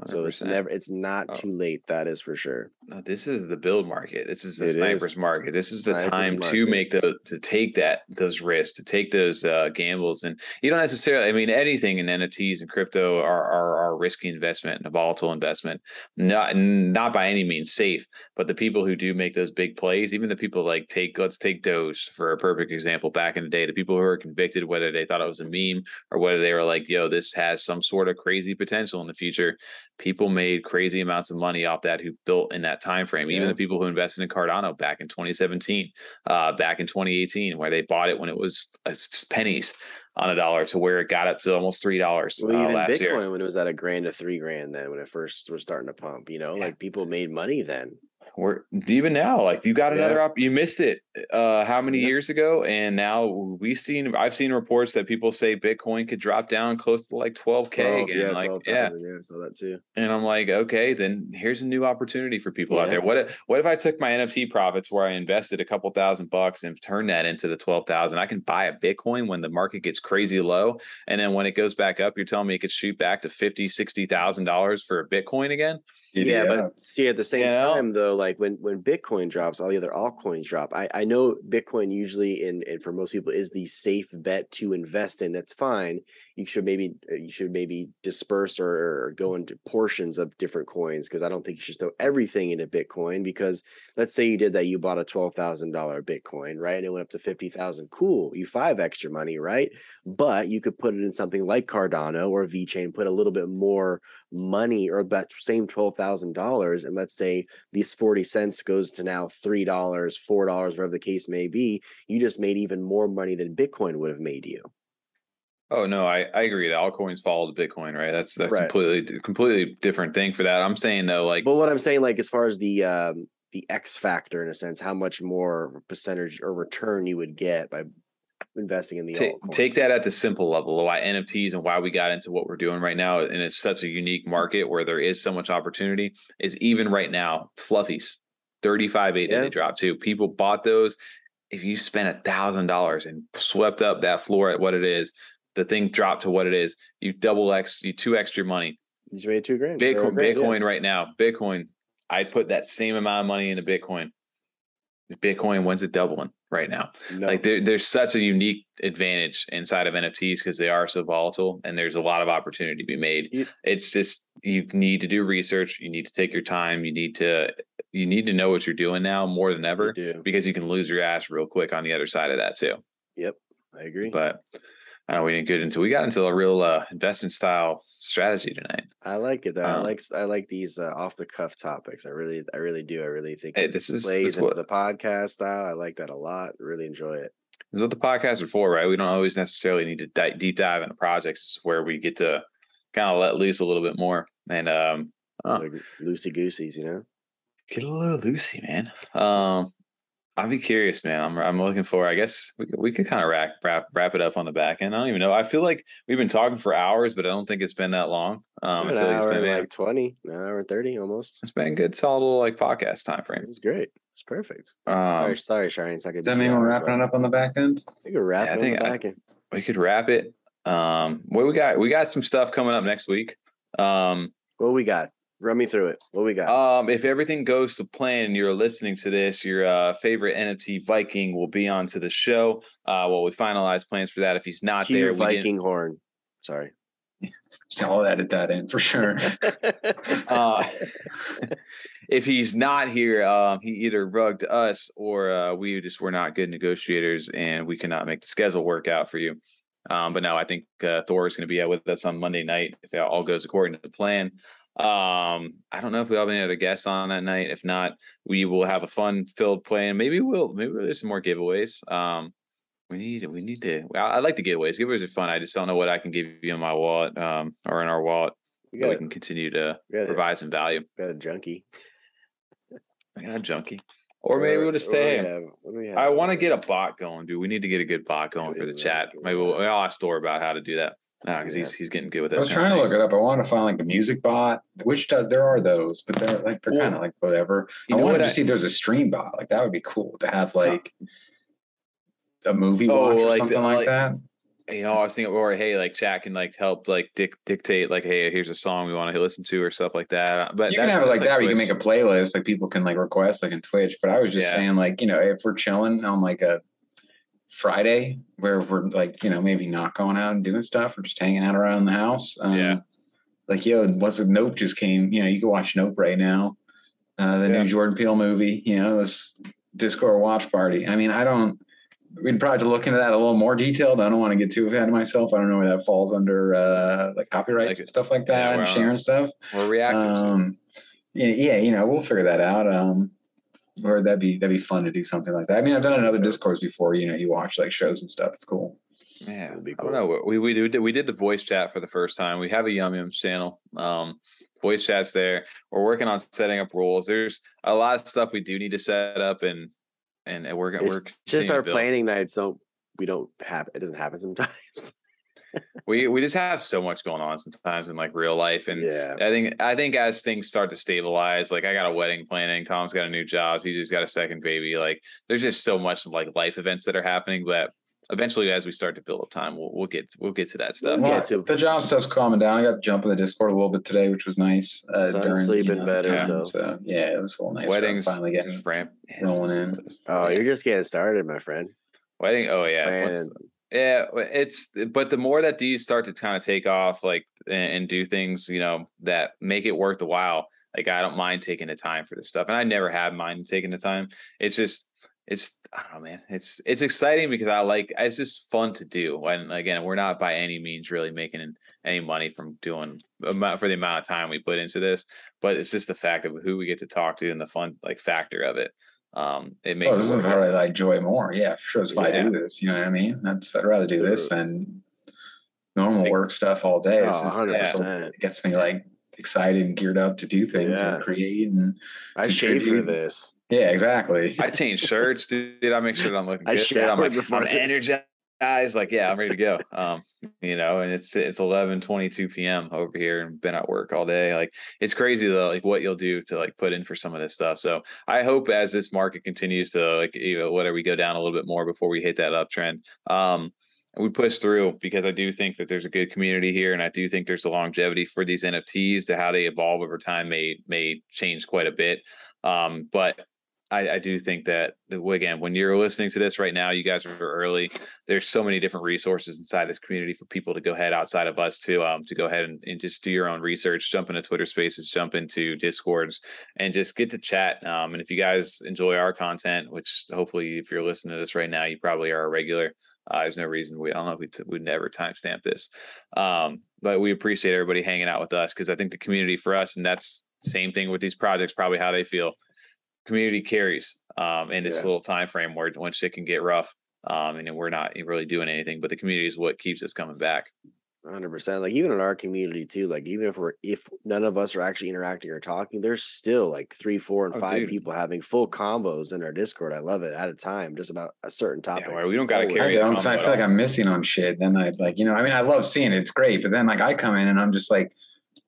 100%. So it's never it's not oh. too late. That is for sure. No, this is the build market. This is the it snipers is. market. This is the snipers time market. to make the to take that those risks, to take those uh, gambles. And you don't necessarily. I mean, anything in NFTs and crypto are are, are risky investment and a volatile investment. Not not by any means safe, but the people who do make those big plays, even the people like take let's take Doge for a perfect example. Back in the day, the people who are convicted, whether they thought it was a meme or whether they were like, "Yo, this has some sort of crazy potential in the future." people made crazy amounts of money off that who built in that time frame. Yeah. Even the people who invested in Cardano back in 2017, uh, back in 2018, where they bought it when it was uh, pennies on a dollar to where it got up to almost three dollars well, uh, even last Bitcoin year. when it was at a grand to three grand then when it first was starting to pump. You know, yeah. like people made money then we're even now like you got another yeah. op you missed it uh how many yeah. years ago and now we've seen i've seen reports that people say bitcoin could drop down close to like 12k 12, again yeah, like 12, yeah. yeah I saw that too and i'm like okay then here's a new opportunity for people out there what if what if i took my nft profits where i invested a couple thousand bucks and turned that into the 12000 i can buy a bitcoin when the market gets crazy low and then when it goes back up you're telling me it could shoot back to 50 60 thousand dollars for a bitcoin again yeah, but see at the same You know? time though, like when when Bitcoin drops, all the other altcoins drop. I I know Bitcoin usually and and for most people is the safe bet to invest in. That's fine. You should maybe uh, you should maybe disperse or, or go into portions of different coins because I don't think you should throw everything into Bitcoin because let's say you did that, you bought a twelve thousand dollar Bitcoin, right? And it went up to fifty thousand. Cool, you five extra money, right? But you could put it in something like Cardano or VeChain, put a little bit more money or that same twelve thousand dollars, and let's say these forty cents goes to now three dollars, four dollars, whatever the case may be, you just made even more money than Bitcoin would have made you. Oh no, I, I agree. The altcoins follow the Bitcoin, right? That's that's Right. completely completely different thing for that. I'm saying though, like But what I'm saying, like as far as the um the X factor in a sense, how much more percentage or return you would get by investing in the take, take that at the simple level why nfts and why we got into what we're doing right now and it's such a unique market where there is so much opportunity is even right now fluffies 35 8 that Yeah. they dropped too people bought those if you spent a thousand dollars and swept up that floor at what it is the thing dropped to what it is you double x you two extra money You just made two grand. or a bitcoin yeah. right now bitcoin i'd put that same amount of money into bitcoin bitcoin when's it doubling right now No. like there, there's such a unique advantage inside of NFTs because they are so volatile and there's a lot of opportunity to be made. You- it's just you need to do research. You need to take your time. You need to you need to know what you're doing now more than ever do. because you can lose your ass real quick on the other side of that too. Yep, I agree. But I know we didn't get into we got into a real uh, investment style strategy tonight. I like it though. I Um, like I like these uh, off the cuff topics. I really I really do. I really think Hey, this is plays into what the podcast style. I like that a lot. Really enjoy it. this is what the podcast are for, right? We don't always necessarily need to di- deep dive into projects where we get to kind of let loose a little bit more and um Oh. Like loosey gooseys, you know. Get a little loosey, man. Um, I'll be curious, man. I'm I'm looking for. I guess we could, we could kind of wrap wrap wrap it up on the back end. I don't even know. I feel like we've been talking for hours, but I don't think it's been that long. Um, I an feel like it's hour been man, like twenty, an hour and thirty almost. it's been good solid little like podcast time It frame. was great. It's perfect. Um, sorry, sorry, Shiny. It's not gonna Does that mean we're hours, wrapping but it up on the back end? We could wrap Yeah, I it think on the I- end. we could wrap it. Um, what we got? We got some stuff coming up next week. Um, What we got? Run me through it. What we got? Um, if everything goes to plan and you're listening to this, your uh, favorite NFT Viking will be on to the show. Uh, well, we finalize plans for that. If he's not Cue there, your we Viking horn. Sorry. I'll edit that in for sure. uh, if he's not here, um, he either rugged us or uh, we just were not good negotiators and we cannot make the schedule work out for you. Um, but no, I think uh, Thor is going to be out with us on Monday night if it all goes according to the plan. Um, I don't know if we have any other guests on that night. If not, we will have a fun filled plan. Maybe we'll maybe there's some more giveaways. Um, we need we need to. I, I like the giveaways. Giveaways are fun. I just don't know what I can give you in my wallet um, or in our wallet. we that we can continue to got, a, provide some value. got a junkie. I got a junkie. Or maybe we'll just do say, we have? What do we have I want to get a bot going, dude. We need to get a good bot going for the chat. Maybe we'll, I'll ask Thor about how to do that. Because Yeah. he's he's getting good with us. I was trying to look it up. I wanted to find like a music bot, which does, there are those, but they're like they're Well, kind of like whatever. You I know wanted what? to I, see if there's a stream bot. Like that would be cool to have So- like a movie Oh, watch or like the- something like, like- that. you know, I was thinking, or hey, like chat can like help like dic- dictate, like, hey, here's a song we want to listen to or stuff like that. But You can that's- have it like that's that. Where you can make a playlist, like people can like request, like in Twitch. But I was just Yeah. saying, like you know, if we're chilling on like a Friday where we're like you know maybe not going out and doing stuff, or just hanging out around the house. Um, Yeah. Like yo, once the Nope just came, you know, you can watch Nope right now. Uh, the Yeah. new Jordan Peele movie. You know, this Discord watch party. I mean, I don't. We'd probably have to look into that a little more detailed. I don't want to get too ahead of myself. I don't know where that falls under, uh, like copyrights Like- and stuff like yeah, that, and sharing stuff. We're reactive. Um, yeah, yeah, you know, we'll figure that out. Um, or that'd be that'd be fun to do something like that. I mean, I've done another in other discords before. You know, you watch like shows and stuff. It's cool. Yeah, That'd be I don't know. We we did we did the voice chat for the first time. We have a Yum Yums channel. Um, voice chats there. We're working on setting up rules. There's a lot of stuff we do need to set up, and and, and we're It's we're just our planning nights don't we don't have it doesn't happen sometimes. We we just have so much going on sometimes in like real life, and yeah. I think I think as things start to stabilize, like I got a wedding planning, Tom's got a new job, he just got a second baby. Like there's just so much like life events that are happening. But eventually, as we start to build up time, we'll we'll get we'll get to that stuff. We'll Well, get to- the job stuff's calming down. I got to jump in the Discord a little bit today, which was nice. Uh, Sun's during, sleeping the better, time, so- yeah, it was a little nice. Weddings finally getting. just ramp rolling in. Oh, you're just getting started, my friend. wedding. Oh yeah, Man, What's- Yeah, it's but the more that these start to kind of take off, like and, and do things, you know, that make it worth the while. Like I don't mind taking the time for this stuff, and I never have mind taking the time. It's just, it's I don't know, man. It's it's exciting because I like it's just fun to do. And again, we're not by any means really making any money from doing for the amount of time we put into this, but it's just the fact of who we get to talk to and the fun like factor of it. Um, it Oh, makes this it is worth what it. I enjoy more. Yeah, for sure. That's why I do this. You know what I mean? That's I'd rather do this than normal Like- work stuff all day. It's Oh, just- 100%. It gets me like excited and geared up to do things Yeah. and create and I shave for this. yeah, exactly. I change shirts, dude. I make sure that I'm looking I good. I'm showered like, before I'm this. Energized. Like, yeah, I'm ready to go. Um, you know, and it's it's 11, 22 p.m. over here and been at work all day. Like, it's crazy though, like what you'll do to like put in for some of this stuff. So I hope as this market continues to like, you know, whatever we go down a little bit more before we hit that uptrend. Um, we push through because I do think that there's a good community here, and I do think there's a longevity for these NFTs. To how they evolve over time may may change quite a bit. Um, but I, I do think that again, when you're listening to this right now, you guys are early. There's so many different resources inside this community for people to go ahead outside of us to um to go ahead and, and just do your own research, jump into Twitter Spaces, jump into Discords, and just get to chat. Um, and if you guys enjoy our content, which hopefully, if you're listening to this right now, you probably are a regular. Uh, there's no reason we I don't know if we t- would never timestamp this, um, but we appreciate everybody hanging out with us because I think the community for us, and that's same thing with these projects, probably how they feel community carries um in this Yeah. little time frame where when shit can get rough um and we're not really doing anything but the community is what keeps us coming back Hundred percent. Like even in our community too. Like even if we're if none of us are actually interacting or talking, there's still like three, four, and Oh, five dude. people having full combos in our Discord. I love it at a time, just about a certain topic. where we don't gotta I carry don't I feel like. I'm missing on shit. Then I like, you know, I mean, I love seeing it. It's great, but then like I come in and I'm just like,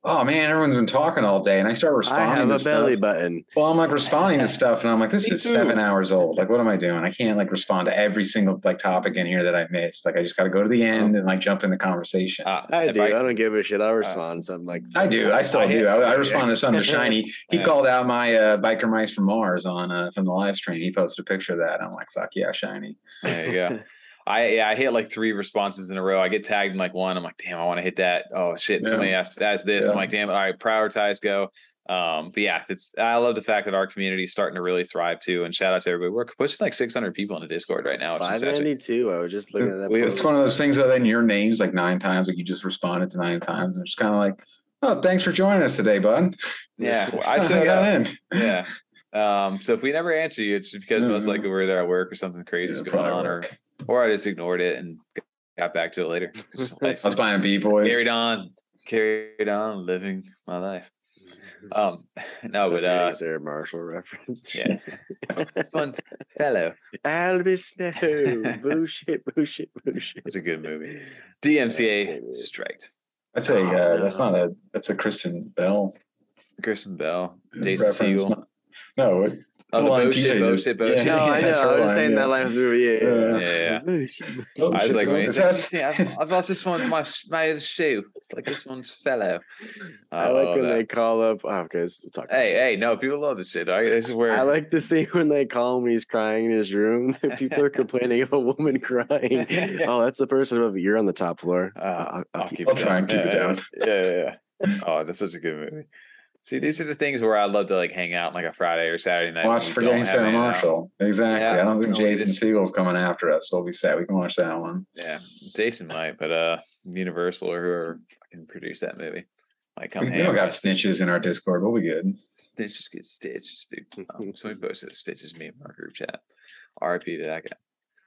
oh man, everyone's been talking all day, and I start responding. I responding. have to a belly stuff. button. Well, I'm like responding to stuff, and I'm like, this Me is seven hours old. Like, what am I doing? I can't like respond to every single like topic in here that I missed. Like, I just got to go to the end and like jump in the conversation. uh, I if do. I, don't give a shit. I'll respond to something like I do. I still I do. I, I respond to something shiny. He Yeah. called out my uh, biker mice from Mars on uh, from the live stream. He posted a picture of that. I'm like, fuck yeah, shiny. there you go I yeah, I hit like three responses in a row. I get tagged in like one. I'm like, damn, I want to hit that. Oh shit, Yeah. somebody asked that's this. I'm like, damn it. All right, prioritize, go. Um, but yeah, it's I love the fact that our community is starting to really thrive too. And shout out to everybody. We're pushing like 600 people in the Discord right now. Which is Five actually. I was just looking at that. We- It's one of those things that then your name's like nine times, like you just responded to nine times, and it's kind of like, oh, thanks for joining us today, bud. yeah, well, I I showed got up. in. yeah. Um, so if we never answer you, it's just because No, most likely we're there at work or something crazy is going on, work. or I just ignored it and got back to it later. I was buying B boys. carried on, carried on, living my life. Um, no, the but uh, Phoenix Air Marshall reference. yeah, this one's hello. Albus Snow. bullshit, bullshit, bullshit. It's a good movie. Yeah, it's a DMCA great movie. striked. That's a Oh, uh, that's not a that's a Kristen Bell Kristen Bell, Jason reference. Segel. No, no it- Oh, the Hold on, bullshit, bullshit, is- bullshit. No, I know. I was just saying yeah. that line from the movie. Yeah, Yeah, yeah. Bullshit. Oh, I was like, when bro. he Is said, that- "See, I've, I've lost this one, my my shoe. It's like this one's fellow. I like when that. they call up. Oh, because we'll talk. Hey, hey, no, people love this shit. dog. This is where I like to see when they call him when he's crying in his room. People are complaining of a woman crying. oh, that's the person above you. You're on the top floor. Uh, I'll, I'll keep, I'll it try down. and keep it yeah, down. Yeah, yeah, yeah. oh, that's such a good movie. See, these are the things where I love to like hang out like a Friday or Saturday night. Watch we Forgetting don't Sarah anything out. Marshall. Exactly. Yeah, I don't think Jason just- Segel's coming after us, so we'll be sad. We can watch that one. Yeah, Jason might, but uh, Universal or whoever can produce that movie might come. We, we don't got snitches in our Discord. We'll be good. Stitches get stitches, dude. Um, somebody posted the stitches me in our group chat. RIP to that guy.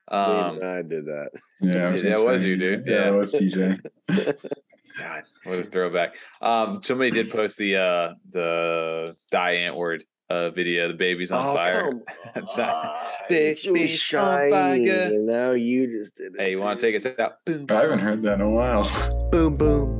David Um, I did that. Yeah, I Yeah, it was say. you, dude. Yeah, Yeah. it was TJ. God, what a throwback. Um, somebody did post the uh the Die Antwoord uh video, the baby's on fire. come It's on. not- It was shiny, now you just did it. Hey, you want to take us out? Boom. I haven't heard that in a while. Boom, boom.